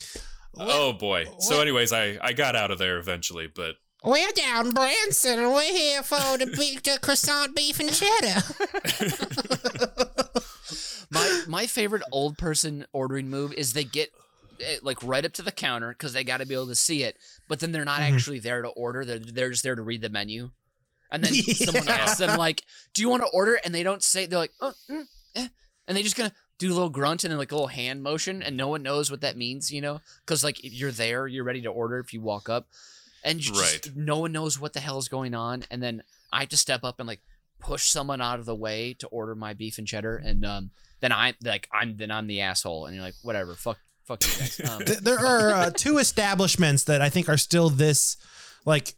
oh boy. So, anyways, I, I got out of there eventually, but We're down Branson and we're here for the, beef, the croissant beef and cheddar. <laughs> My my favorite old person ordering move is they get eh, like right up to the counter because they got to be able to see it. But then they're not Mhm. actually there to order. They're they're just there to read the menu. And then <laughs> someone asks them like, "Do you want to order?" And they don't say. They're like, "Oh, mm, eh," and they just gonna do a little grunt and then like a little hand motion, and no one knows what that means, you know? Because like if you're there, you're ready to order if you walk up, and just, Right. no one knows what the hell is going on, and then I have to step up and like push someone out of the way to order my beef and cheddar, and um, then I like I'm then I'm the asshole, and you're like, whatever, fuck, fuck you guys. Um, there are uh, <laughs> two establishments that I think are still this like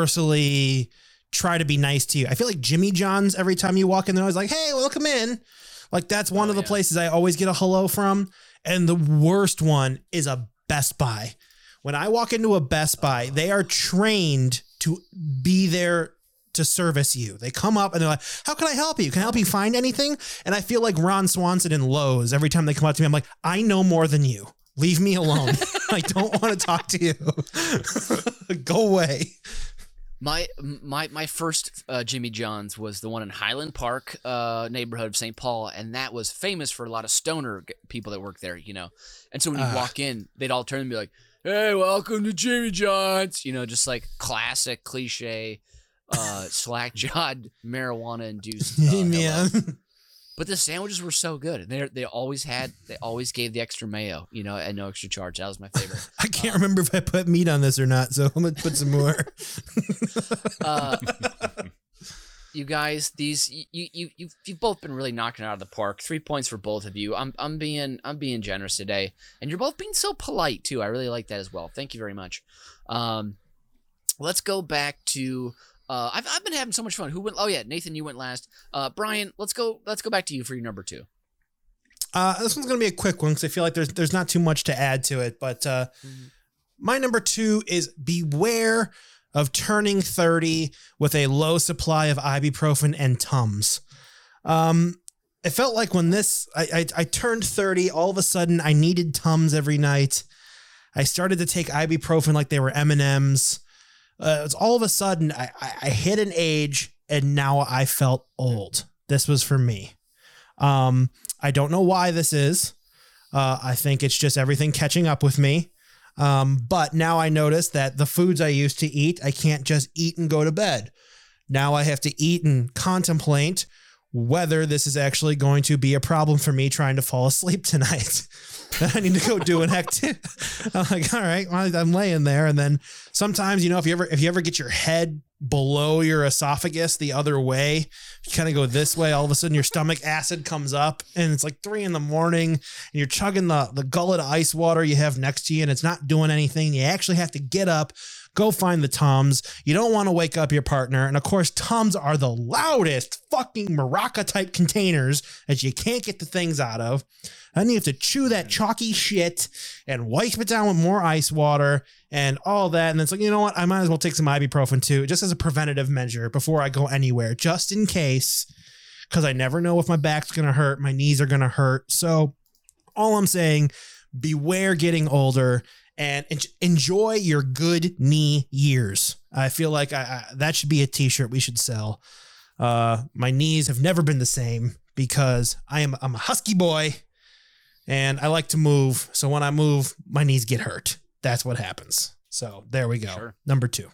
universally try to be nice to you. I feel like Jimmy John's every time you walk in, they're always like, "Hey, welcome in." Like that's one Oh, of the yeah. places I always get a hello from. And the worst one is a Best Buy. When I walk into a Best Buy, they are trained to be there to service you. They come up and they're like, "How can I help you? Can I help you find anything?" And I feel like Ron Swanson in Lowe's every time they come up to me. I'm like, "I know more than you. Leave me alone. <laughs> <laughs> I don't want to talk to you. <laughs> Go away." My my my first uh, Jimmy John's was the one in Highland Park uh, neighborhood of St. Paul, and that was famous for a lot of stoner people that work there, you know. And so when you Ah. walk in, they'd all turn and be like, "Hey, welcome to Jimmy John's," you know, just like classic cliche, uh, <laughs> slack jawed marijuana induced. Uh, yeah. <laughs> But the sandwiches were so good. and They they always had they always gave the extra mayo, you know, at no extra charge. That was my favorite. <laughs> I can't remember if I put meat on this or not, so I'm gonna put some more. Uh, you guys, these you you you you've both been really knocking it out of the park. Three points for both of you. I'm I'm being I'm being generous today, and you're both being so polite too. I really like that as well. Thank you very much. Um, let's go back to. Uh, I've I've been having so much fun. Who went? Oh yeah, Nathan, you went last. Uh, Brian, let's go. Let's go back to you for your number two. Uh, this one's gonna be a quick one because I feel like there's there's not too much to add to it. But uh, Mhm. my number two is beware of turning 30 with a low supply of ibuprofen and tums. Um, it felt like when this I, I I turned 30, all of a sudden I needed tums every night. I started to take ibuprofen like they were M and M's. Uh, it's all of a sudden I, I I hit an age and now I felt old. This was for me. Um, I don't know why this is. Uh, I think it's just everything catching up with me. Um, but now I notice that the foods I used to eat, I can't just eat and go to bed. Now I have to eat and contemplate whether this is actually going to be a problem for me trying to fall asleep tonight. <laughs> I need to go do an activity. <laughs> I'm like, all right, well, I'm laying there, and then sometimes, you know, if you ever if you ever get your head below your esophagus the other way, you kind of go this way. All of a sudden, your stomach acid comes up, and it's like three in the morning, and you're chugging the the gullet of ice water you have next to you, and it's not doing anything. You actually have to get up, go find the Tums. You don't want to wake up your partner. And of course, Tums are the loudest fucking Maraca type containers that you can't get the things out of. And you have to chew that chalky shit and wipe it down with more ice water and all that. And it's like, you know what? I might as well take some ibuprofen too, just as a preventative measure before I go anywhere, just in case. Because I never know if my back's going to hurt, my knees are going to hurt. So, all I'm saying, beware getting older and en- enjoy your good knee years. I feel like I, I, that should be a t-shirt we should sell. Uh, my knees have never been the same because I am I'm a husky boy and I like to move. So when I move, my knees get hurt. That's what happens. So there we go. Sure. Number two.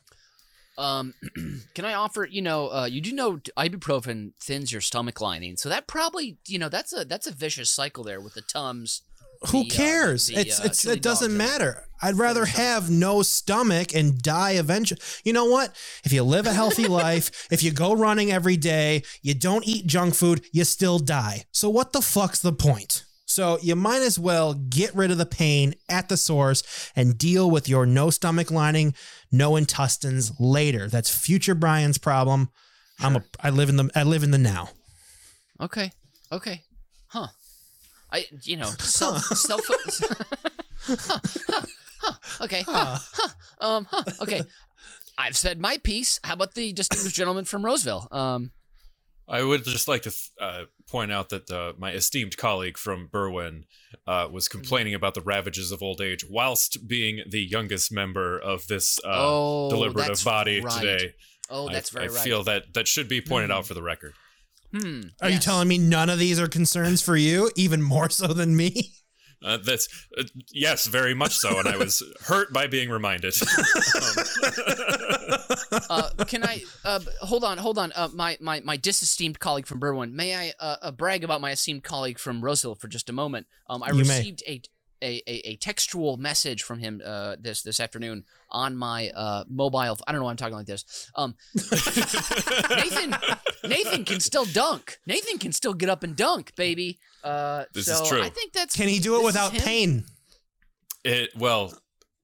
Um, <clears throat> can I offer? You know, uh, you do know ibuprofen thins your stomach lining, so that probably, you know, that's a that's a vicious cycle there with the tums. Who the, uh, cares? the, it's uh, it's it doesn't matter. I'd rather have no stomach and die eventually. You know what? If you live a healthy <laughs> life, if you go running every day, you don't eat junk food, you still die. So what the fuck's the point? So you might as well get rid of the pain at the source and deal with your no stomach lining, no intestines later. That's future Brian's problem. I'm a I live in the I live in the now. Okay. Okay. Huh. I you know <laughs> self self. huh, huh, huh, okay. Huh, huh, <laughs> um. Huh, okay. I've said my piece. How about the distinguished gentleman from Roseville? Um. I would just like to th- uh, point out that uh, my esteemed colleague from Berwyn uh, was Mm-hmm. complaining about the ravages of old age whilst being the youngest member of this uh, oh, deliberative that's body right. today. Oh, that's I, very I right. I feel that that should be pointed out for the record. Hmm. Are you telling me none of these are concerns for you, even more so than me? Uh, that's uh, yes, very much so, and I was <laughs> hurt by being reminded. <laughs> uh, can I uh, hold on? Hold on. Uh, my my my disesteemed colleague from Berwyn. May I uh, uh, brag about my esteemed colleague from Rosehill for just a moment? Um, I You may. received a, a a a textual message from him uh, this this afternoon on my uh, mobile. I don't know why I'm talking like this. Um, <laughs> Nathan Nathan can still dunk. Nathan can still get up and dunk, baby. Uh, This so is true. I think that's. Can he do it without pain? It well,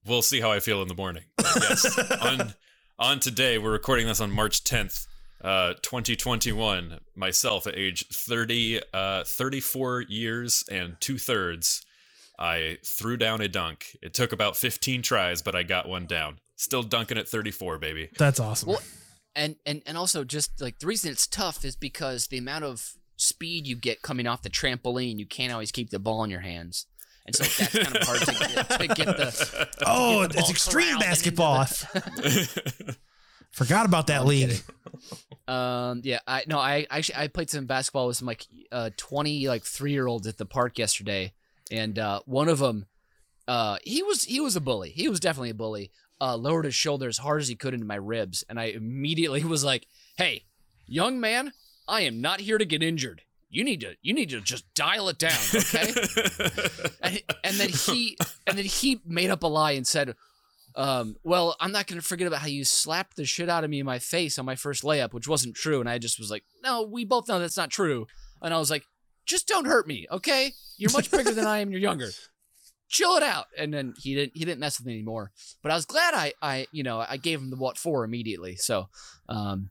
we'll see how I feel in the morning. Yes, <laughs> on on today, we're recording this on March 10th, uh, 2021. Myself, at age 30, uh, 34 years and two thirds, I threw down a dunk. It took about 15 tries, but I got one down. Still dunking at 34, baby. That's awesome. Well, and and and also just like the reason it's tough is because the amount of speed you get coming off the trampoline, you can't always keep the ball in your hands, and so that's kind of hard to get, to get the. oh, get the <laughs> ball it's extreme corralled and into basketball. the- <laughs> <laughs> Forgot about that league. Um. Yeah. I no. I actually I played some basketball with some like uh twenty like three year olds at the park yesterday, and uh one of them, uh he was he was a bully. He was definitely a bully. Uh, lowered his shoulder as hard as he could into my ribs, and I immediately <laughs> was like, "Hey, young man, I am not here to get injured. You need to you need to just dial it down, okay?" <laughs> and, and then he and then he made up a lie and said um, well i'm not going to forget about how you slapped the shit out of me in my face on my first layup which wasn't true and i just was like no we both know that's not true and i was like just don't hurt me okay? You're much bigger than i am you're younger. <laughs> Chill it out. And then he didn't he didn't mess with me anymore. But i was glad i i you know i gave him the what for immediately so um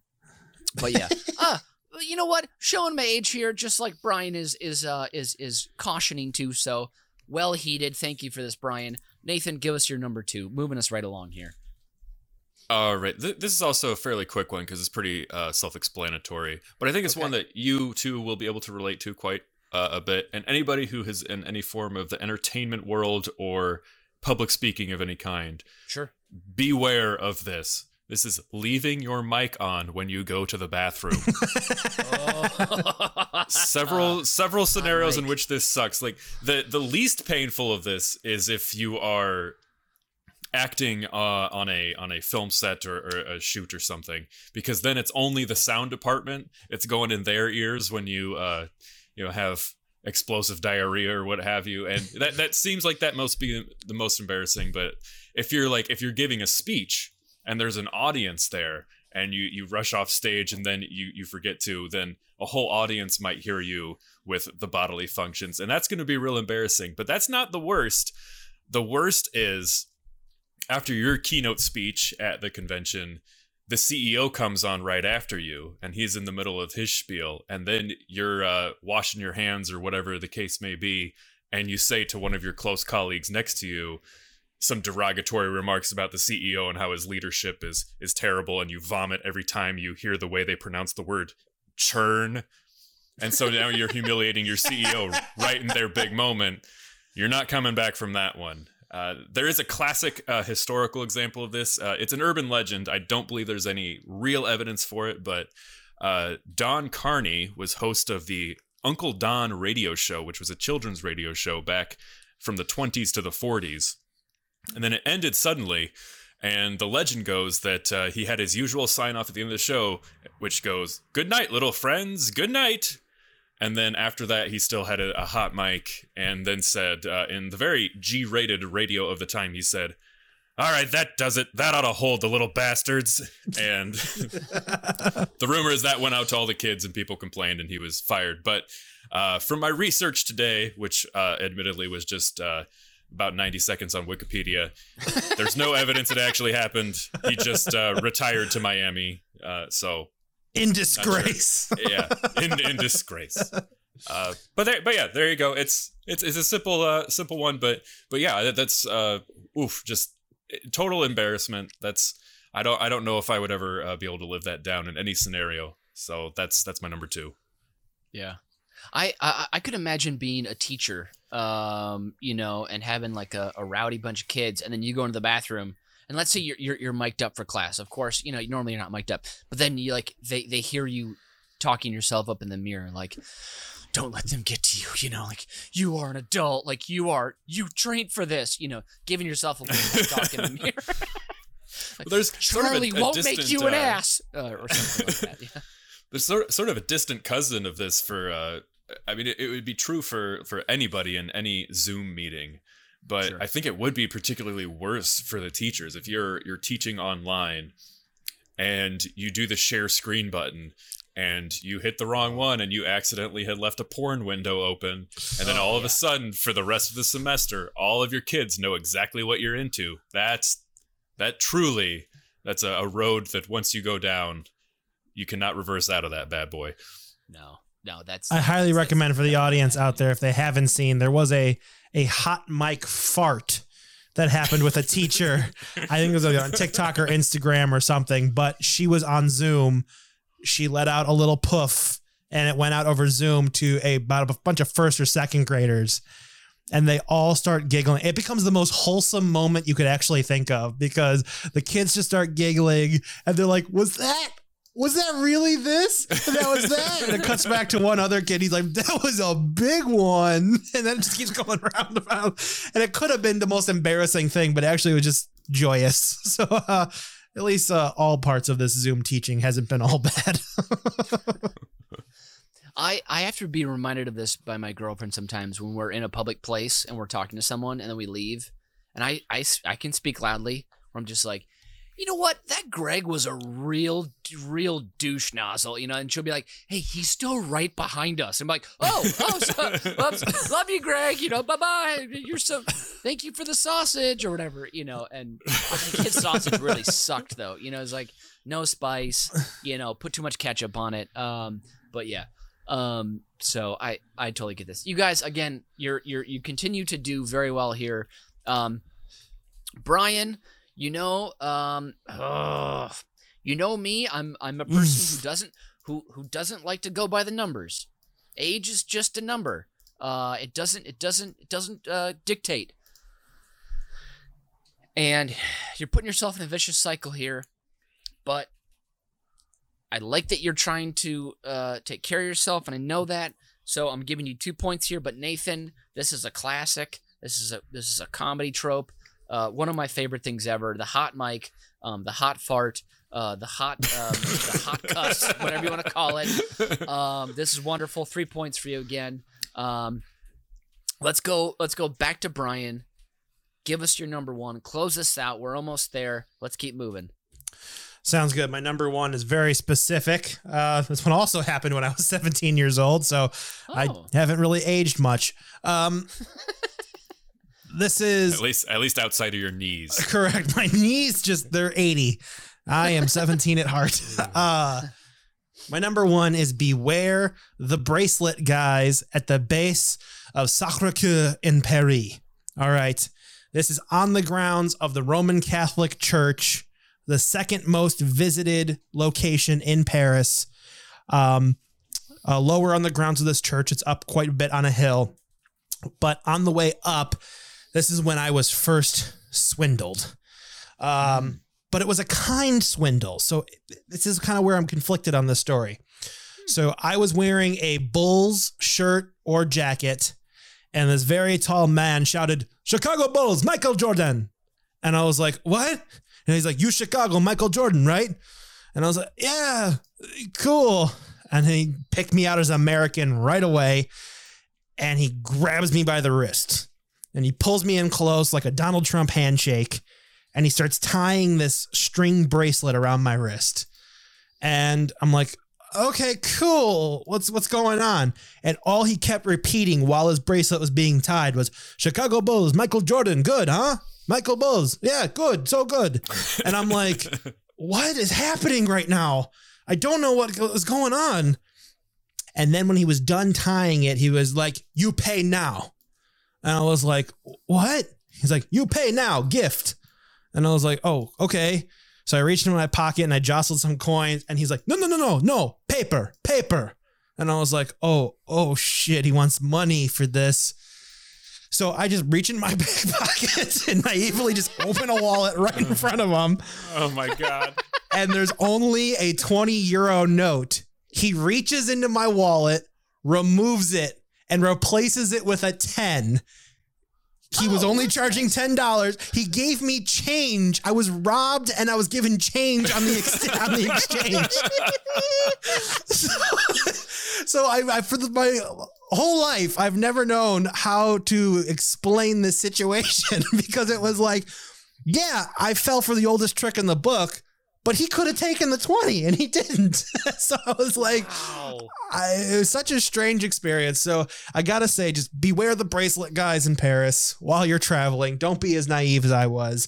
but yeah. Ah <laughs> you know what? Showing my age here just like brian is is uh is is cautioning to so well heated thank you for this brian. Nathan give us your number two. Moving us right along here All right. Th- this is also a fairly quick one because it's pretty uh, self-explanatory, but I think it's one that you two will be able to relate to quite uh, a bit. And anybody who is in any form of the entertainment world or public speaking of any kind, sure beware of this. This is leaving your mic on when you go to the bathroom. <laughs> <laughs> several several <laughs> scenarios in which this sucks. Like the the least painful of this is if you are acting uh, on a on a film set or, or a shoot or something, because then it's only the sound department. It's going in their ears when you uh, you know have explosive diarrhea or what have you, and that that seems like that must be the most embarrassing. But if you're like if you're giving a speech and there's an audience there and you you rush off stage and then you you forget to then a whole audience might hear you with the bodily functions and that's going to be real embarrassing but that's not the worst the worst is after your keynote speech at the convention the CEO comes on right after you and he's in the middle of his spiel and then you're uh, washing your hands or whatever the case may be and you say to one of your close colleagues next to you some derogatory remarks about the CEO and how his leadership is is terrible and you vomit every time you hear the way they pronounce the word churn. And so now you're humiliating your CEO <laughs> right in their big moment. You're not coming back from that one uh, there is a classic uh, historical example of this uh, it's an urban legend I don't believe there's any real evidence for it but uh, Don Carney was host of the Uncle Don radio show which was a children's radio show back from the 20s to the 40s and then it ended suddenly. And the legend goes that uh, he had his usual sign off at the end of the show, which goes, Good night, little friends. Good night. And then after that, he still had a, a hot mic and then said, uh, in the very G rated radio of the time, he said, All right, that does it. That ought to hold the little bastards. And <laughs> <laughs> the rumor is that went out to all the kids and people complained and he was fired. But uh, from my research today, which uh, admittedly was just uh, about 90 seconds on Wikipedia, there's no evidence it actually happened. He just uh, retired to Miami. Uh, so In disgrace. yeah, in, in disgrace. <laughs> Uh, but there, but yeah, there you go. It's it's it's a simple uh, simple one, but but yeah, that, that's uh, oof, just total embarrassment. That's I don't I don't know if I would ever uh, be able to live that down in any scenario. So that's that's my number two. Yeah. I, I I could imagine being a teacher, um, you know, and having like a, a rowdy bunch of kids, and then you go into the bathroom, and let's say you're, you're you're mic'd up for class. Of course, you know normally you're not mic'd up, but then you like they they hear you talking yourself up in the mirror, like, don't let them get to you. You know, like you are an adult. Like you are, you trained for this. You know, giving yourself a little talk in the mirror. <laughs> <laughs> Like, Well, there's sort of a- a won't make you an uh, ass, uh, or something like that. Yeah. <laughs> There's sort sort of a distant cousin of this for. Uh, I mean, it, it would be true for for anybody in any Zoom meeting, but Sure. I think it would be particularly worse for the teachers if you're you're teaching online, and you do the share screen button. And you hit the wrong one, and you accidentally had left a porn window open, and then Oh, all of yeah. a sudden, for the rest of the semester, all of your kids know exactly what you're into. That's that truly, that's a, a road that once you go down, you cannot reverse out of that bad boy. No, no, that's. I highly that's- recommend for the audience out there if they haven't seen, there was a a hot mic fart that happened with a teacher. I think it was on TikTok or Instagram or something, but she was on Zoom. She let out a little poof and it went out over Zoom to a about a bunch of first or second graders. And they all start giggling. It becomes the most wholesome moment you could actually think of because the kids just start giggling and they're like, Was that was that really this? And that was <laughs> that. And it cuts back to one other kid. He's like, that was a big one. <laughs> And then it just keeps going round and round. And it could have been the most embarrassing thing, but actually it was just joyous. <laughs> So uh, at least uh, all parts of this Zoom teaching hasn't been all bad. I, I have to be reminded of this by my girlfriend sometimes when we're in a public place and we're talking to someone and then we leave. And I, I, I can speak loudly where I'm just like, you know what? That Greg was a real, real douche nozzle, you know? And she'll be like, hey, he's still right behind us. I'm like, oh, oh, so, <laughs> love, love you, Greg. You know, bye bye. You're so, thank you for the sausage or whatever, you know? And the kid's sausage really sucked, though. You know, it's like no spice, you know, put too much ketchup on it. Um, but yeah. Um, so I I totally get this. You guys, again, you're you're you continue to do very well here. Um, Brian, you know, um, you know me. I'm I'm a person who doesn't who who doesn't like to go by the numbers. Age is just a number. Uh, it doesn't it doesn't it doesn't uh, dictate. And you're putting yourself in a vicious cycle here, but I like that you're trying to uh, take care of yourself, and I know that. So I'm giving you two points here. But Nathan, this is a classic. This is a this is a comedy trope. Uh, one of my favorite things ever. The hot mic, um, the hot fart, uh, the hot um, the hot cuss, <laughs> whatever you want to call it. Um, this is wonderful. Three points for you again. Um, let's go. Let's go back to Brian. Give us your number one. Close this out. We're almost there. Let's keep moving. Sounds good. My number one is very specific. Uh, this one also happened when I was <laughs> 17 years old, so I Oh. haven't really aged much. Um, <laughs> this is At least, at least outside of your knees. <laughs> correct. My knees just they're 80. I am 17 at heart. <laughs> Uh, my number one is Beware the Bracelet Guys at the base of Sacre Coeur in Paris. All right. This is on the grounds of the Roman Catholic Church, the second most visited location in Paris. Um, uh, lower on the grounds of this church, it's up quite a bit on a hill. But on the way up, this is when I was first swindled. Um, but it was a kind swindle. So this is kind of where I'm conflicted on this story. So I was wearing a Bulls shirt or jacket, and this very tall man shouted, Chicago Bulls, Michael Jordan. And I was like, what? And he's like, you Chicago, Michael Jordan, right? And I was like, yeah, cool. And he picked me out as American right away. And he grabs me by the wrist and he pulls me in close like a Donald Trump handshake. And he starts tying this string bracelet around my wrist. And I'm like, okay, cool. What's what's going on? And all he kept repeating while his bracelet was being tied was Chicago Bulls, Michael Jordan, good, huh? Michael Bulls, yeah, good, so good. And I'm like, <laughs> what is happening right now? I don't know what is going on. And then when he was done tying it, he was like, you pay now. And I was like, what? He's like, you pay now, gift. And I was like, oh, okay. So I reached in my pocket and I jostled some coins. And he's like, no, no, no, no, no, paper, paper. And I was like, oh, oh shit, he wants money for this. So I just reach in my <laughs> back pocket <laughs> and naively just open a wallet right in front of him. Oh my god. <laughs> And there's only a 20 euro note. He reaches into my wallet, removes it, and replaces it with a 10. He was Oh, only charging ten dollars. He gave me change. I was robbed, and I was given change on the ex- <laughs> on the exchange. so, <laughs> so I, I for the, my whole life, I've never known how to explain this situation <laughs> because it was like, yeah, I fell for the oldest trick in the book, but he could have taken the twenty, and he didn't. <laughs> so I was like, Wow. I, it was such a strange experience. So I gotta say, just beware the bracelet guys in Paris while you're traveling. Don't be as naive as I was.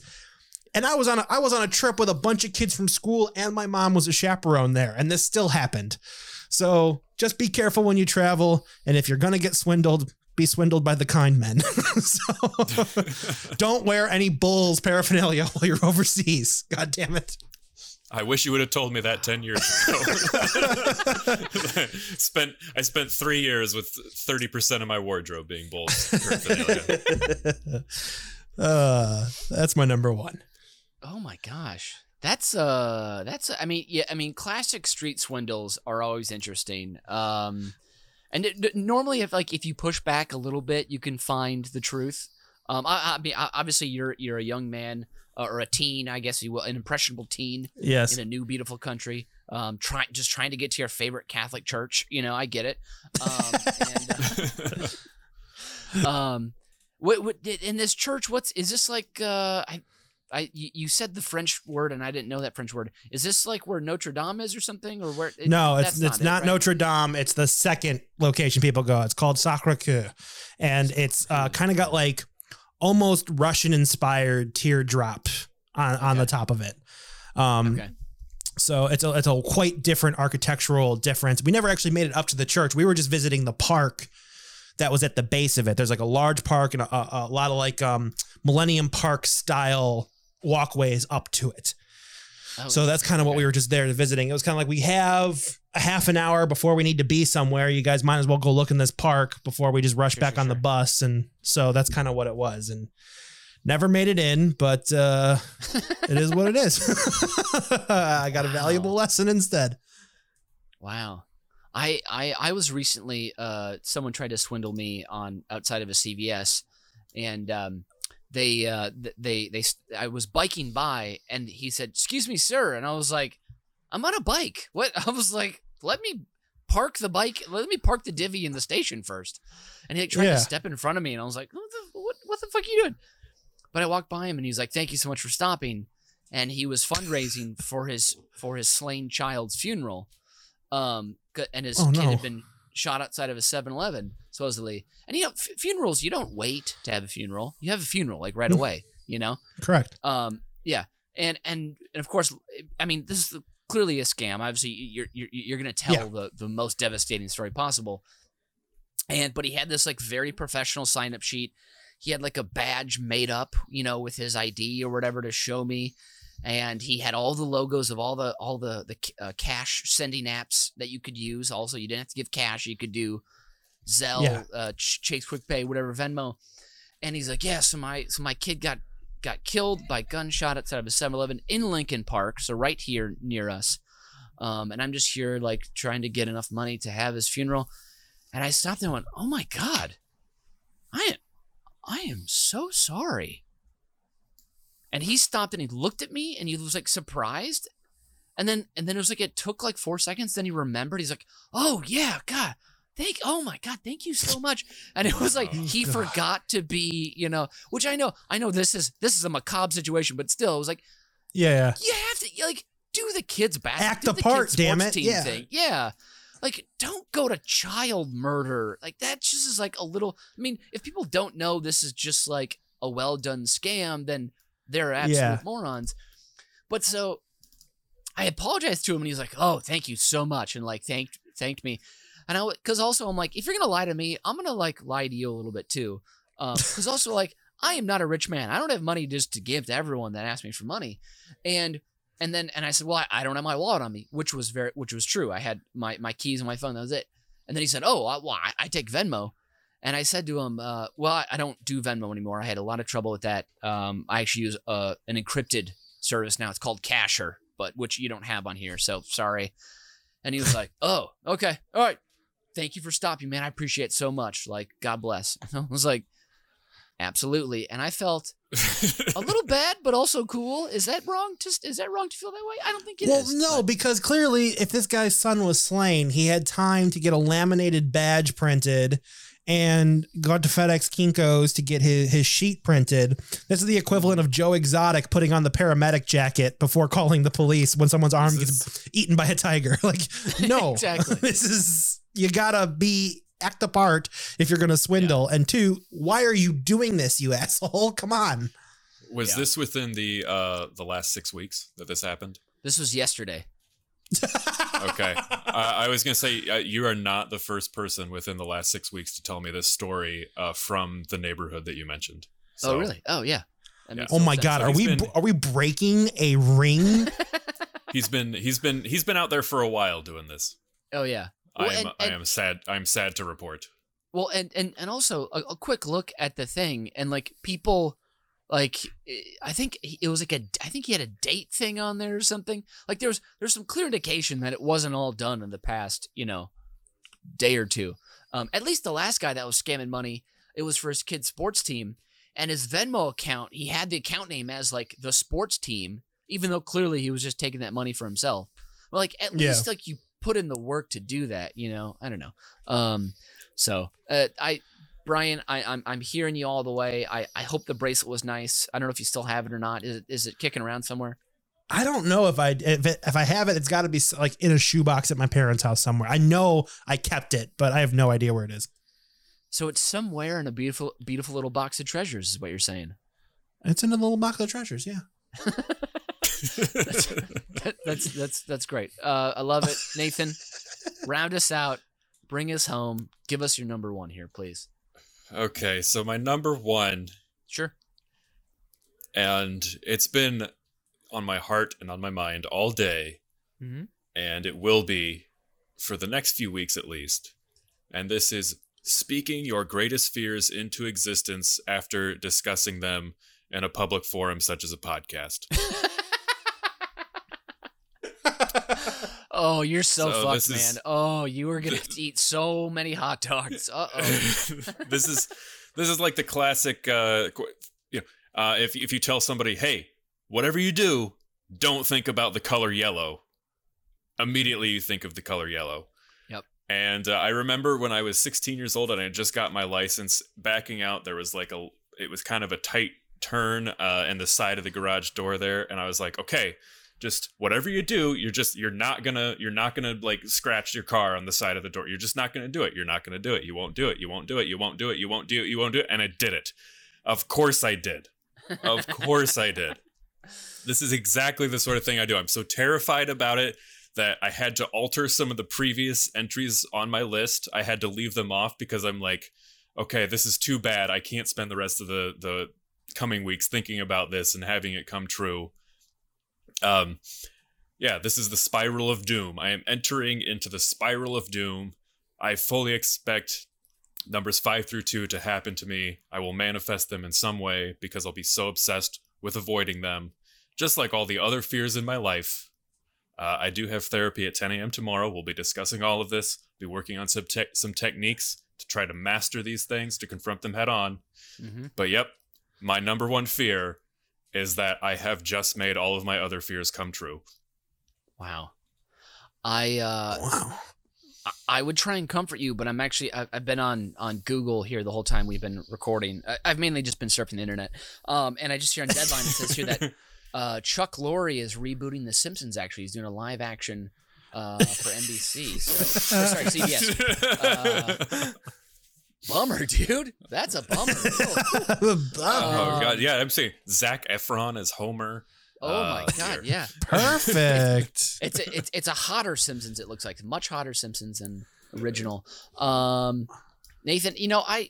And I was on a, I was on a trip with a bunch of kids from school, and my mom was a chaperone there, and this still happened. So just be careful when you travel, and if you're gonna get swindled, be swindled by the kind men. <laughs> so <laughs> don't wear any bulls paraphernalia while you're overseas. God damn it. I wish you would have told me that ten years ago. <laughs> spent I spent three years with thirty percent of my wardrobe being bulls. paraphernalia. <laughs> uh, that's my number one. Oh my gosh. That's uh that's I mean yeah I mean classic street swindles are always interesting. Um and it, normally if like if you push back a little bit you can find the truth. Um I, I mean obviously you're you're a young man uh, or a teen I guess you will an impressionable teen Yes. in a new beautiful country um trying just trying to get to your favorite Catholic church, you know, I get it. Um and uh, <laughs> um what what in this church what's is this like uh i i you said the french word and i didn't know that french word is this like where notre dame is or something or where it- No, it's that's it's it, not right? Notre Dame. It's the second location people go. It's called Sacre Coeur, and it's uh, kind of got like almost Russian inspired teardrop on on the top of it. Um, okay So it's a it's a quite different architectural difference. We never actually made it up to the church. We were just visiting the park that was at the base of it. There's like a large park and a, a, a lot of like um, Millennium Park style walkways up to it. Oh, So that's kind of what we were just there visiting. It was kind of like we have a half an hour before we need to be somewhere. You guys might as well go look in this park before we just rush Sure, back sure, on the bus. And so that's kind of what it was. And never made it in, but uh, it is what it is. <laughs> I got a valuable Wow. lesson instead. wow I, I I was recently uh someone tried to swindle me on outside of a CVS and um they uh they they I was biking by and he said excuse me sir. And I was like I'm on a bike. What? <laughs> I was like let me park the bike let me park the divvy in the station first. And he like, tried Yeah. to step in front of me and I was like what the, what, what the fuck are you doing? But I walked by him and he's like thank you so much for stopping. And he was fundraising for his for his slain child's funeral um and his Oh, kid no. had been shot outside of a 7-eleven supposedly and you know f- funerals you don't wait to have a funeral. You have a funeral like right Mm. away you know? Correct. um yeah. And and, and of course i mean this is clearly a scam. Obviously you're you're, you're gonna tell Yeah. the the most devastating story possible. And but he had this like very professional sign up sheet. He had like a badge made up you know with his id or whatever to show me. And he had all the logos of all the all the the uh, cash sending apps that you could use. Also you didn't have to give cash. You could do zelle Yeah. uh, Ch- chase quick pay whatever venmo and he's like yeah so my so my kid got got killed by gunshot outside of a 7-Eleven in Lincoln Park, so right here near us. Um, and I'm just here like trying to get enough money to have his funeral. And I stopped and went, "Oh my god, I am, I am so sorry." And he stopped and he looked at me and he was like surprised. And then and then it was like it took like four seconds. Then he remembered. He's like, "Oh yeah, God, thank. Oh my God, thank you so much." And it was like Oh, he God. forgot to be, you know, which I know, I know this is this is a macabre situation, but still, it was like Yeah, yeah. you have to like do the kids back Act the part, damn it. Yeah. thing. yeah like don't go to child murder like that just is like a little i mean if people don't know this is just like a well done scam then they're absolute Yeah. morons but so i apologized to him and he's like oh thank you so much and like thanked thanked me and i because also i'm like if you're gonna lie to me i'm gonna like lie to you a little bit too um because <laughs> also like i am not a rich man i don't have money just to give to everyone that asks me for money and and then and I said, well, I, I don't have my wallet on me, which was very, which was true. I had my my keys and my phone. That was it. And then he said, oh, I, well, I, I take Venmo. And I said to him, uh, well, I, I don't do Venmo anymore. I had a lot of trouble with that. Um, I actually use uh, an encrypted service now. It's called Casher, but which you don't have on here. So sorry. And he was like, "Oh, okay, all right. Thank you for stopping, man. I appreciate it so much. Like, God bless." <laughs> I was like, "Absolutely." And I felt <laughs> a little bad, but also cool. Is that wrong? To is that wrong to feel that way? I don't think it is. well, no, but- because clearly, if this guy's son was slain, he had time to get a laminated badge printed and got to FedEx Kinko's to get his, his sheet printed. This is the equivalent of Joe Exotic putting on the paramedic jacket before calling the police when someone's arm This gets eaten by a tiger. <laughs> Like, no, Exactly. this is you gotta be act the part if you're gonna swindle. And two, why are you doing this, you <laughs> asshole? Come on. Was Yeah. this within the uh the last six weeks that this happened? this was yesterday. Okay, <laughs> uh, I was gonna say uh, you are not the first person within the last six weeks to tell me this story uh, from the neighborhood that you mentioned. oh, really? Oh, yeah. Yeah. Oh my sense. god, So are we been- are we breaking a ring? <laughs> He's been he's been he's been out there for a while doing this. Oh, yeah. I am and- I am sad I'm sad to report. Well, and and and also a, a quick look at the thing, and like people, like eh, I think it was like a, I think he had a date thing on there or something. Like there's there's some clear indication that it wasn't all done in the past, you know, day or two. Um, at least the last guy that was scamming money, it was for his kid's sports team, and his Venmo account, he had the account name as like the sports team, even though clearly he was just taking that money for himself. Well, like at Yeah. least like you put in the work to do that, you know. I don't know. Um, so uh, I, Brian, I, I'm I'm hearing you all the way. I, I hope the bracelet was nice. I don't know if you still have it or not. Is it is it kicking around somewhere? I don't know if I if, it, if I have it, it's got to be like in a shoebox at my parents' house somewhere. I know I kept it, but I have no idea where it is. So it's somewhere in a beautiful beautiful little box of treasures, is what you're saying. It's in a little box of treasures. Yeah. <laughs> That- that's that's that's great. Uh, I love it, Nathan. round us out, bring us home. Give us your number one here, please. okay, so my number one Sure. and it's been on my heart and on my mind all day Mm-hmm. and it will be for the next few weeks at least. And this is speaking your greatest fears into existence after discussing them in a public forum such as a podcast. <laughs> Oh, you're so, So fucked, this is- man. Oh, you are gonna eat so many hot dogs. <laughs> Uh oh. this is this is like the classic uh you know, uh if if you tell somebody, "Hey, whatever you do, don't think about the color yellow." Immediately you think of the color yellow. Yep. And uh, I remember when I was 16 years old and I had just got my license, backing out there was like a it was kind of a tight turn uh in the side of the garage door there and I was like, "Okay, just whatever you do you're just you're not gonna you're not gonna like scratch your car on the side of the door. You're just not gonna do it. You're not gonna do it. You won't do it. You won't do it. You won't do it. You won't do it. You won't do it. And i did it. Of course i did. Of <laughs> course i did. This is exactly the sort of thing i do. I'm so terrified about it that i had to alter some of the previous entries on my list. I had to leave them off because i'm like okay this is too bad. I can't spend the rest of the the coming weeks thinking about this and having it come true um yeah this is the spiral of doom. I am entering into the spiral of doom. I fully expect numbers 5 through 2 to happen to me. I will manifest them in some way because i'll be so obsessed with avoiding them. Just like all the other fears in my life uh, i do have therapy at 10 a.m tomorrow. We'll be discussing all of this. Be working on some, te- some techniques to try to master these things to confront them head on. Mm-hmm. but yep my number one fear is that I have just made all of my other fears come true. Wow. I uh Wow. I- I would try and comfort you, but I'm actually I've, I've been on on Google here the whole time we've been recording. I, I've mainly just been surfing the internet, um, and I just hear on Deadline it says here that <laughs> uh, Chuck Lorre is rebooting The Simpsons. Actually, he's doing a live action uh, for NBC. So, sorry, CBS. <laughs> Uh, Bummer, <laughs> dude. That's a bummer. <laughs> Oh, oh Um, god, yeah, I'm saying Zac Efron as Homer. oh my Uh, god, dear. yeah. <laughs> Perfect. It's a, it's it's a hotter Simpsons. It looks like much hotter Simpsons than original. Um, Nathan, you know I,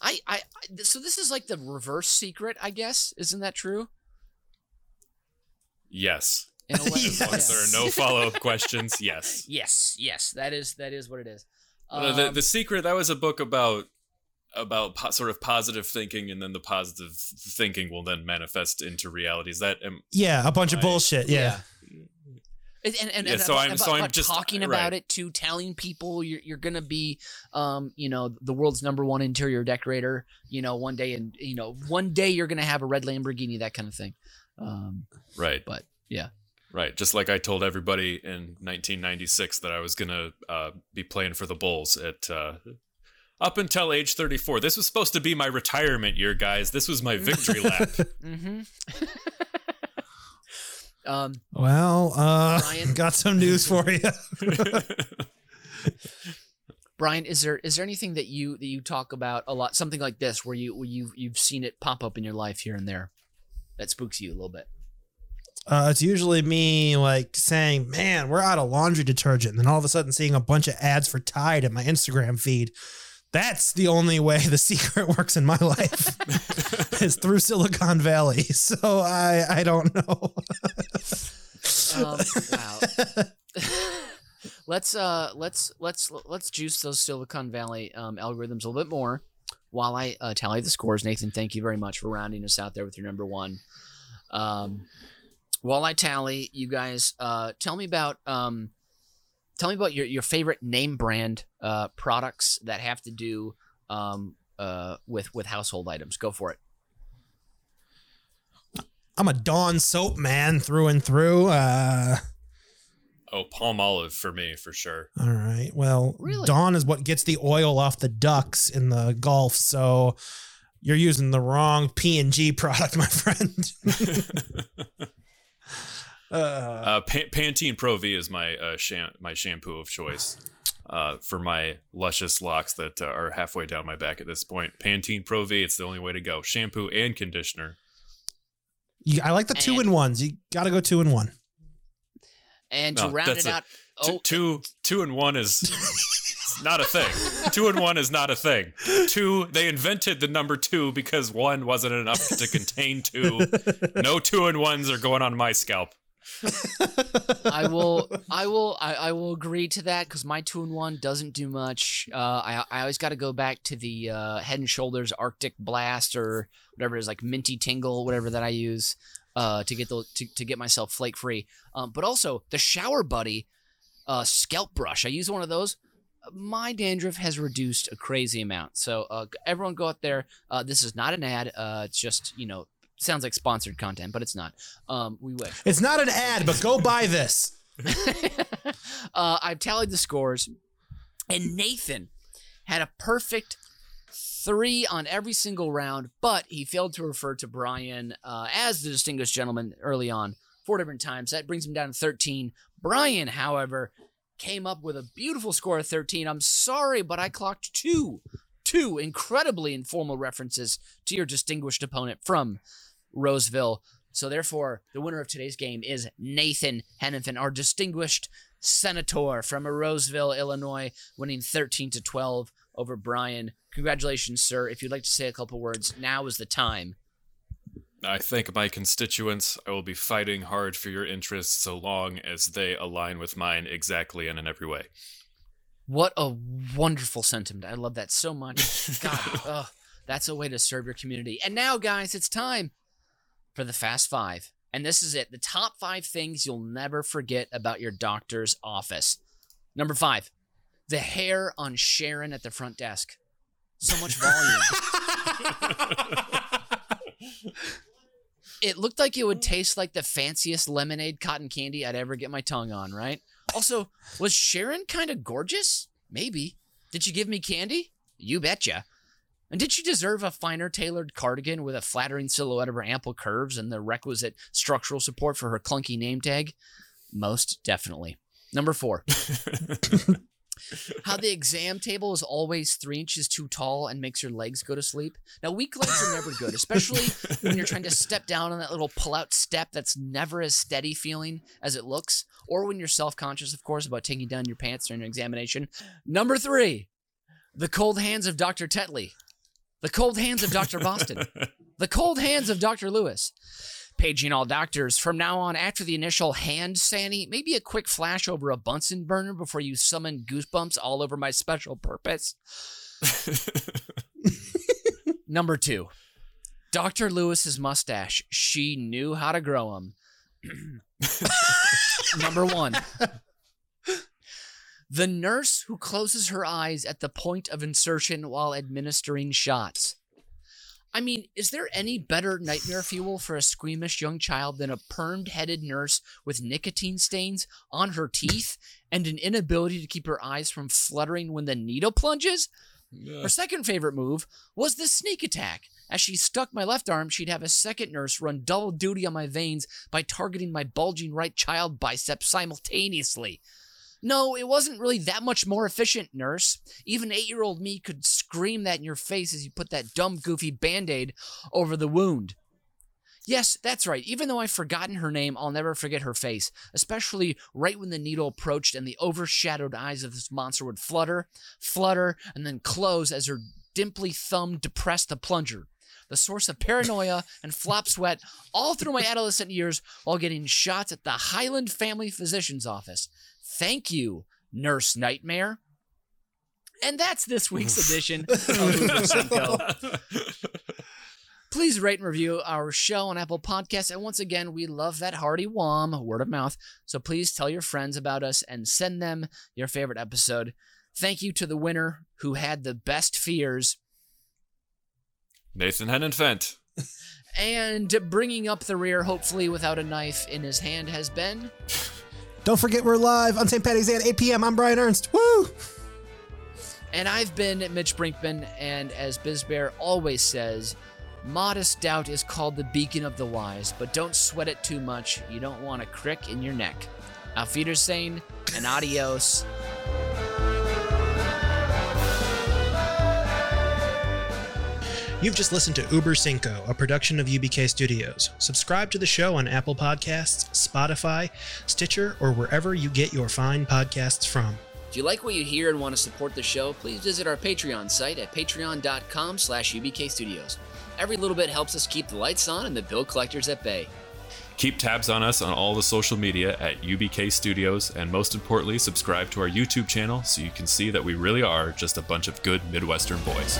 I, I, I- so this is like the reverse secret, I guess. Isn't that true? Yes. In a way, Yes. As long as there are no follow-up questions, yes. Yes, yes, that is that is what it is. Uh, the Um, the secret that was a book about about po- sort of positive thinking, and then the positive thinking will then manifest into reality. Is that um, yeah, a bunch of Right. bullshit. Yeah. And, and, and Yeah, so about, I'm- about, so I'm about just- talking right. about it to telling people you're you're gonna be, um, you know, the world's number one interior decorator. You know, one day, and you know, one day you're gonna have a red Lamborghini, that kind of thing. Um, Right. But, yeah. Right. Just like I told everybody in 1996 that I was gonna uh, be playing for the Bulls at uh, up until age 34. This was supposed to be my retirement year, guys. This was my victory <laughs> lap. mm-hmm. <laughs> um, Well, uh, Brian? <laughs> got some news for you. Brian, is there is there anything that you that you talk about a lot, something like this, where you where you you've seen it pop up in your life here and there, that spooks you a little bit? Uh, it's usually me like saying, "Man, we're out of laundry detergent," and then all of a sudden seeing a bunch of ads for Tide in my Instagram feed. That's the only way the <laughs> secret works in my life <laughs> is through Silicon Valley. <laughs> So I I don't know. Um, wow. let's uh let's let's let's juice those Silicon Valley um, algorithms a little bit more while I uh, tally the scores. Nathan, thank you very much for rounding us out there with your number one. Um, while I tally, you guys uh, tell me about um, tell me about your, your favorite name brand uh, products that have to do um, uh, with with household items. Go for it. I'm a Dawn soap man through and through. Uh, oh, Palmolive for me for sure. all right. Well, Really? Dawn is what gets the oil off the ducks in the Gulf. So you're using the wrong P and G product, my friend. <laughs> <laughs> <laughs> uh, Uh, Pa- Pantene Pro V is my uh, sham- my shampoo of choice uh, for my luscious locks that uh, are halfway down my back at this point. Pantene Pro V, it's the only way to go. Shampoo and conditioner. you, I like the two in ones. You got to go two in one. And to No, round it a- out, Two, oh, two, two and one is <laughs> not a thing. Two and one is not a thing. Two, they invented the number two because one wasn't enough to contain two. No two and ones are going on my scalp. I will, <laughs> I will, I, I will agree to that because my two in one doesn't do much. Uh, I, I always got to go back to the uh, Head and Shoulders Arctic Blast or whatever it is, like Minty Tingle, whatever that I use uh, to get those to, to get myself flake free. Um, but also the Shower Buddy uh, scalp brush. I use one of those. My dandruff has reduced a crazy amount. So uh, everyone go out there. Uh, this is not an ad. Uh, it's just you know sounds like sponsored content, but it's not. Um, we wish. It's not an ad, but go buy this. <laughs> uh, I've tallied the scores, and Nathan had a perfect three on every single round, but he failed to refer to Brian uh, as the distinguished gentleman early on four different times. That brings him down to 13. Brian, however, came up with a beautiful score of 13. I'm sorry, but I clocked two, two incredibly informal references to your distinguished opponent from Roseville. So therefore, the winner of today's game is Nathan Hennepin, our distinguished senator from Roseville, Illinois, winning 13 to 12 over Brian. Congratulations, sir. If you'd like to say a couple words, now is the time. I thank my constituents. I will be fighting hard for your interests so long as they align with mine exactly and in every way. What a wonderful sentiment. I love that so much. <laughs> God, ugh, that's a way to serve your community. And now, guys, it's time for the Fast Five. And this is it the top five things you'll never forget about your doctor's office. Number five, the hair on Sharon at the front desk. So much volume. <laughs> it looked like it would taste like the fanciest lemonade cotton candy I'd ever get my tongue on, right? Also, was Sharon kind of gorgeous? Maybe. Did she give me candy? You betcha. And did she deserve a finer tailored cardigan with a flattering silhouette of her ample curves and the requisite structural support for her clunky name tag? Most definitely. Number four. How the exam table is always three inches too tall and makes your legs go to sleep. Now, weak legs are never good, especially when you're trying to step down on that little pull out step that's never as steady feeling as it looks, or when you're self conscious, of course, about taking down your pants during an examination. Number three, the cold hands of Dr. Tetley, the cold hands of Dr. Boston, <laughs> the cold hands of Dr. Lewis. Paging all doctors from now on, after the initial hand sanny, maybe a quick flash over a Bunsen burner before you summon goosebumps all over my special purpose. <laughs> Number two, Dr. Lewis's mustache. She knew how to grow him. <clears throat> Number one. The nurse who closes her eyes at the point of insertion while administering shots. I mean, is there any better nightmare fuel for a squeamish young child than a permed headed nurse with nicotine stains on her teeth and an inability to keep her eyes from fluttering when the needle plunges? Her second favorite move was the sneak attack. As she stuck my left arm, she'd have a second nurse run double duty on my veins by targeting my bulging right child bicep simultaneously. No, it wasn't really that much more efficient, nurse. Even eight year old me could scream that in your face as you put that dumb, goofy band aid over the wound. Yes, that's right. Even though I've forgotten her name, I'll never forget her face, especially right when the needle approached and the overshadowed eyes of this monster would flutter, flutter, and then close as her dimply thumb depressed the plunger. The source of paranoia and flop sweat all through my adolescent years while getting shots at the Highland Family Physician's office. Thank you, Nurse Nightmare. And that's this week's edition <laughs> of Please rate and review our show on Apple Podcasts. And once again, we love that hearty wom, word of mouth. So please tell your friends about us and send them your favorite episode. Thank you to the winner who had the best fears Nathan Hennenfent. and bringing up the rear, hopefully without a knife in his hand, has been. <laughs> Don't forget we're live on St. Patty's Day at 8 p.m. I'm Brian Ernst. Woo! And I've been Mitch Brinkman, and as Bizbear always says, modest doubt is called the beacon of the wise, but don't sweat it too much. You don't want a crick in your neck. Auf Wiedersehen and adios. You've just listened to Uber Cinco, a production of UBK Studios. Subscribe to the show on Apple Podcasts, Spotify, Stitcher, or wherever you get your fine podcasts from. If you like what you hear and want to support the show, please visit our Patreon site at patreon.com slash ubkstudios. Every little bit helps us keep the lights on and the bill collectors at bay. Keep tabs on us on all the social media at UBK Studios, and most importantly, subscribe to our YouTube channel so you can see that we really are just a bunch of good Midwestern boys.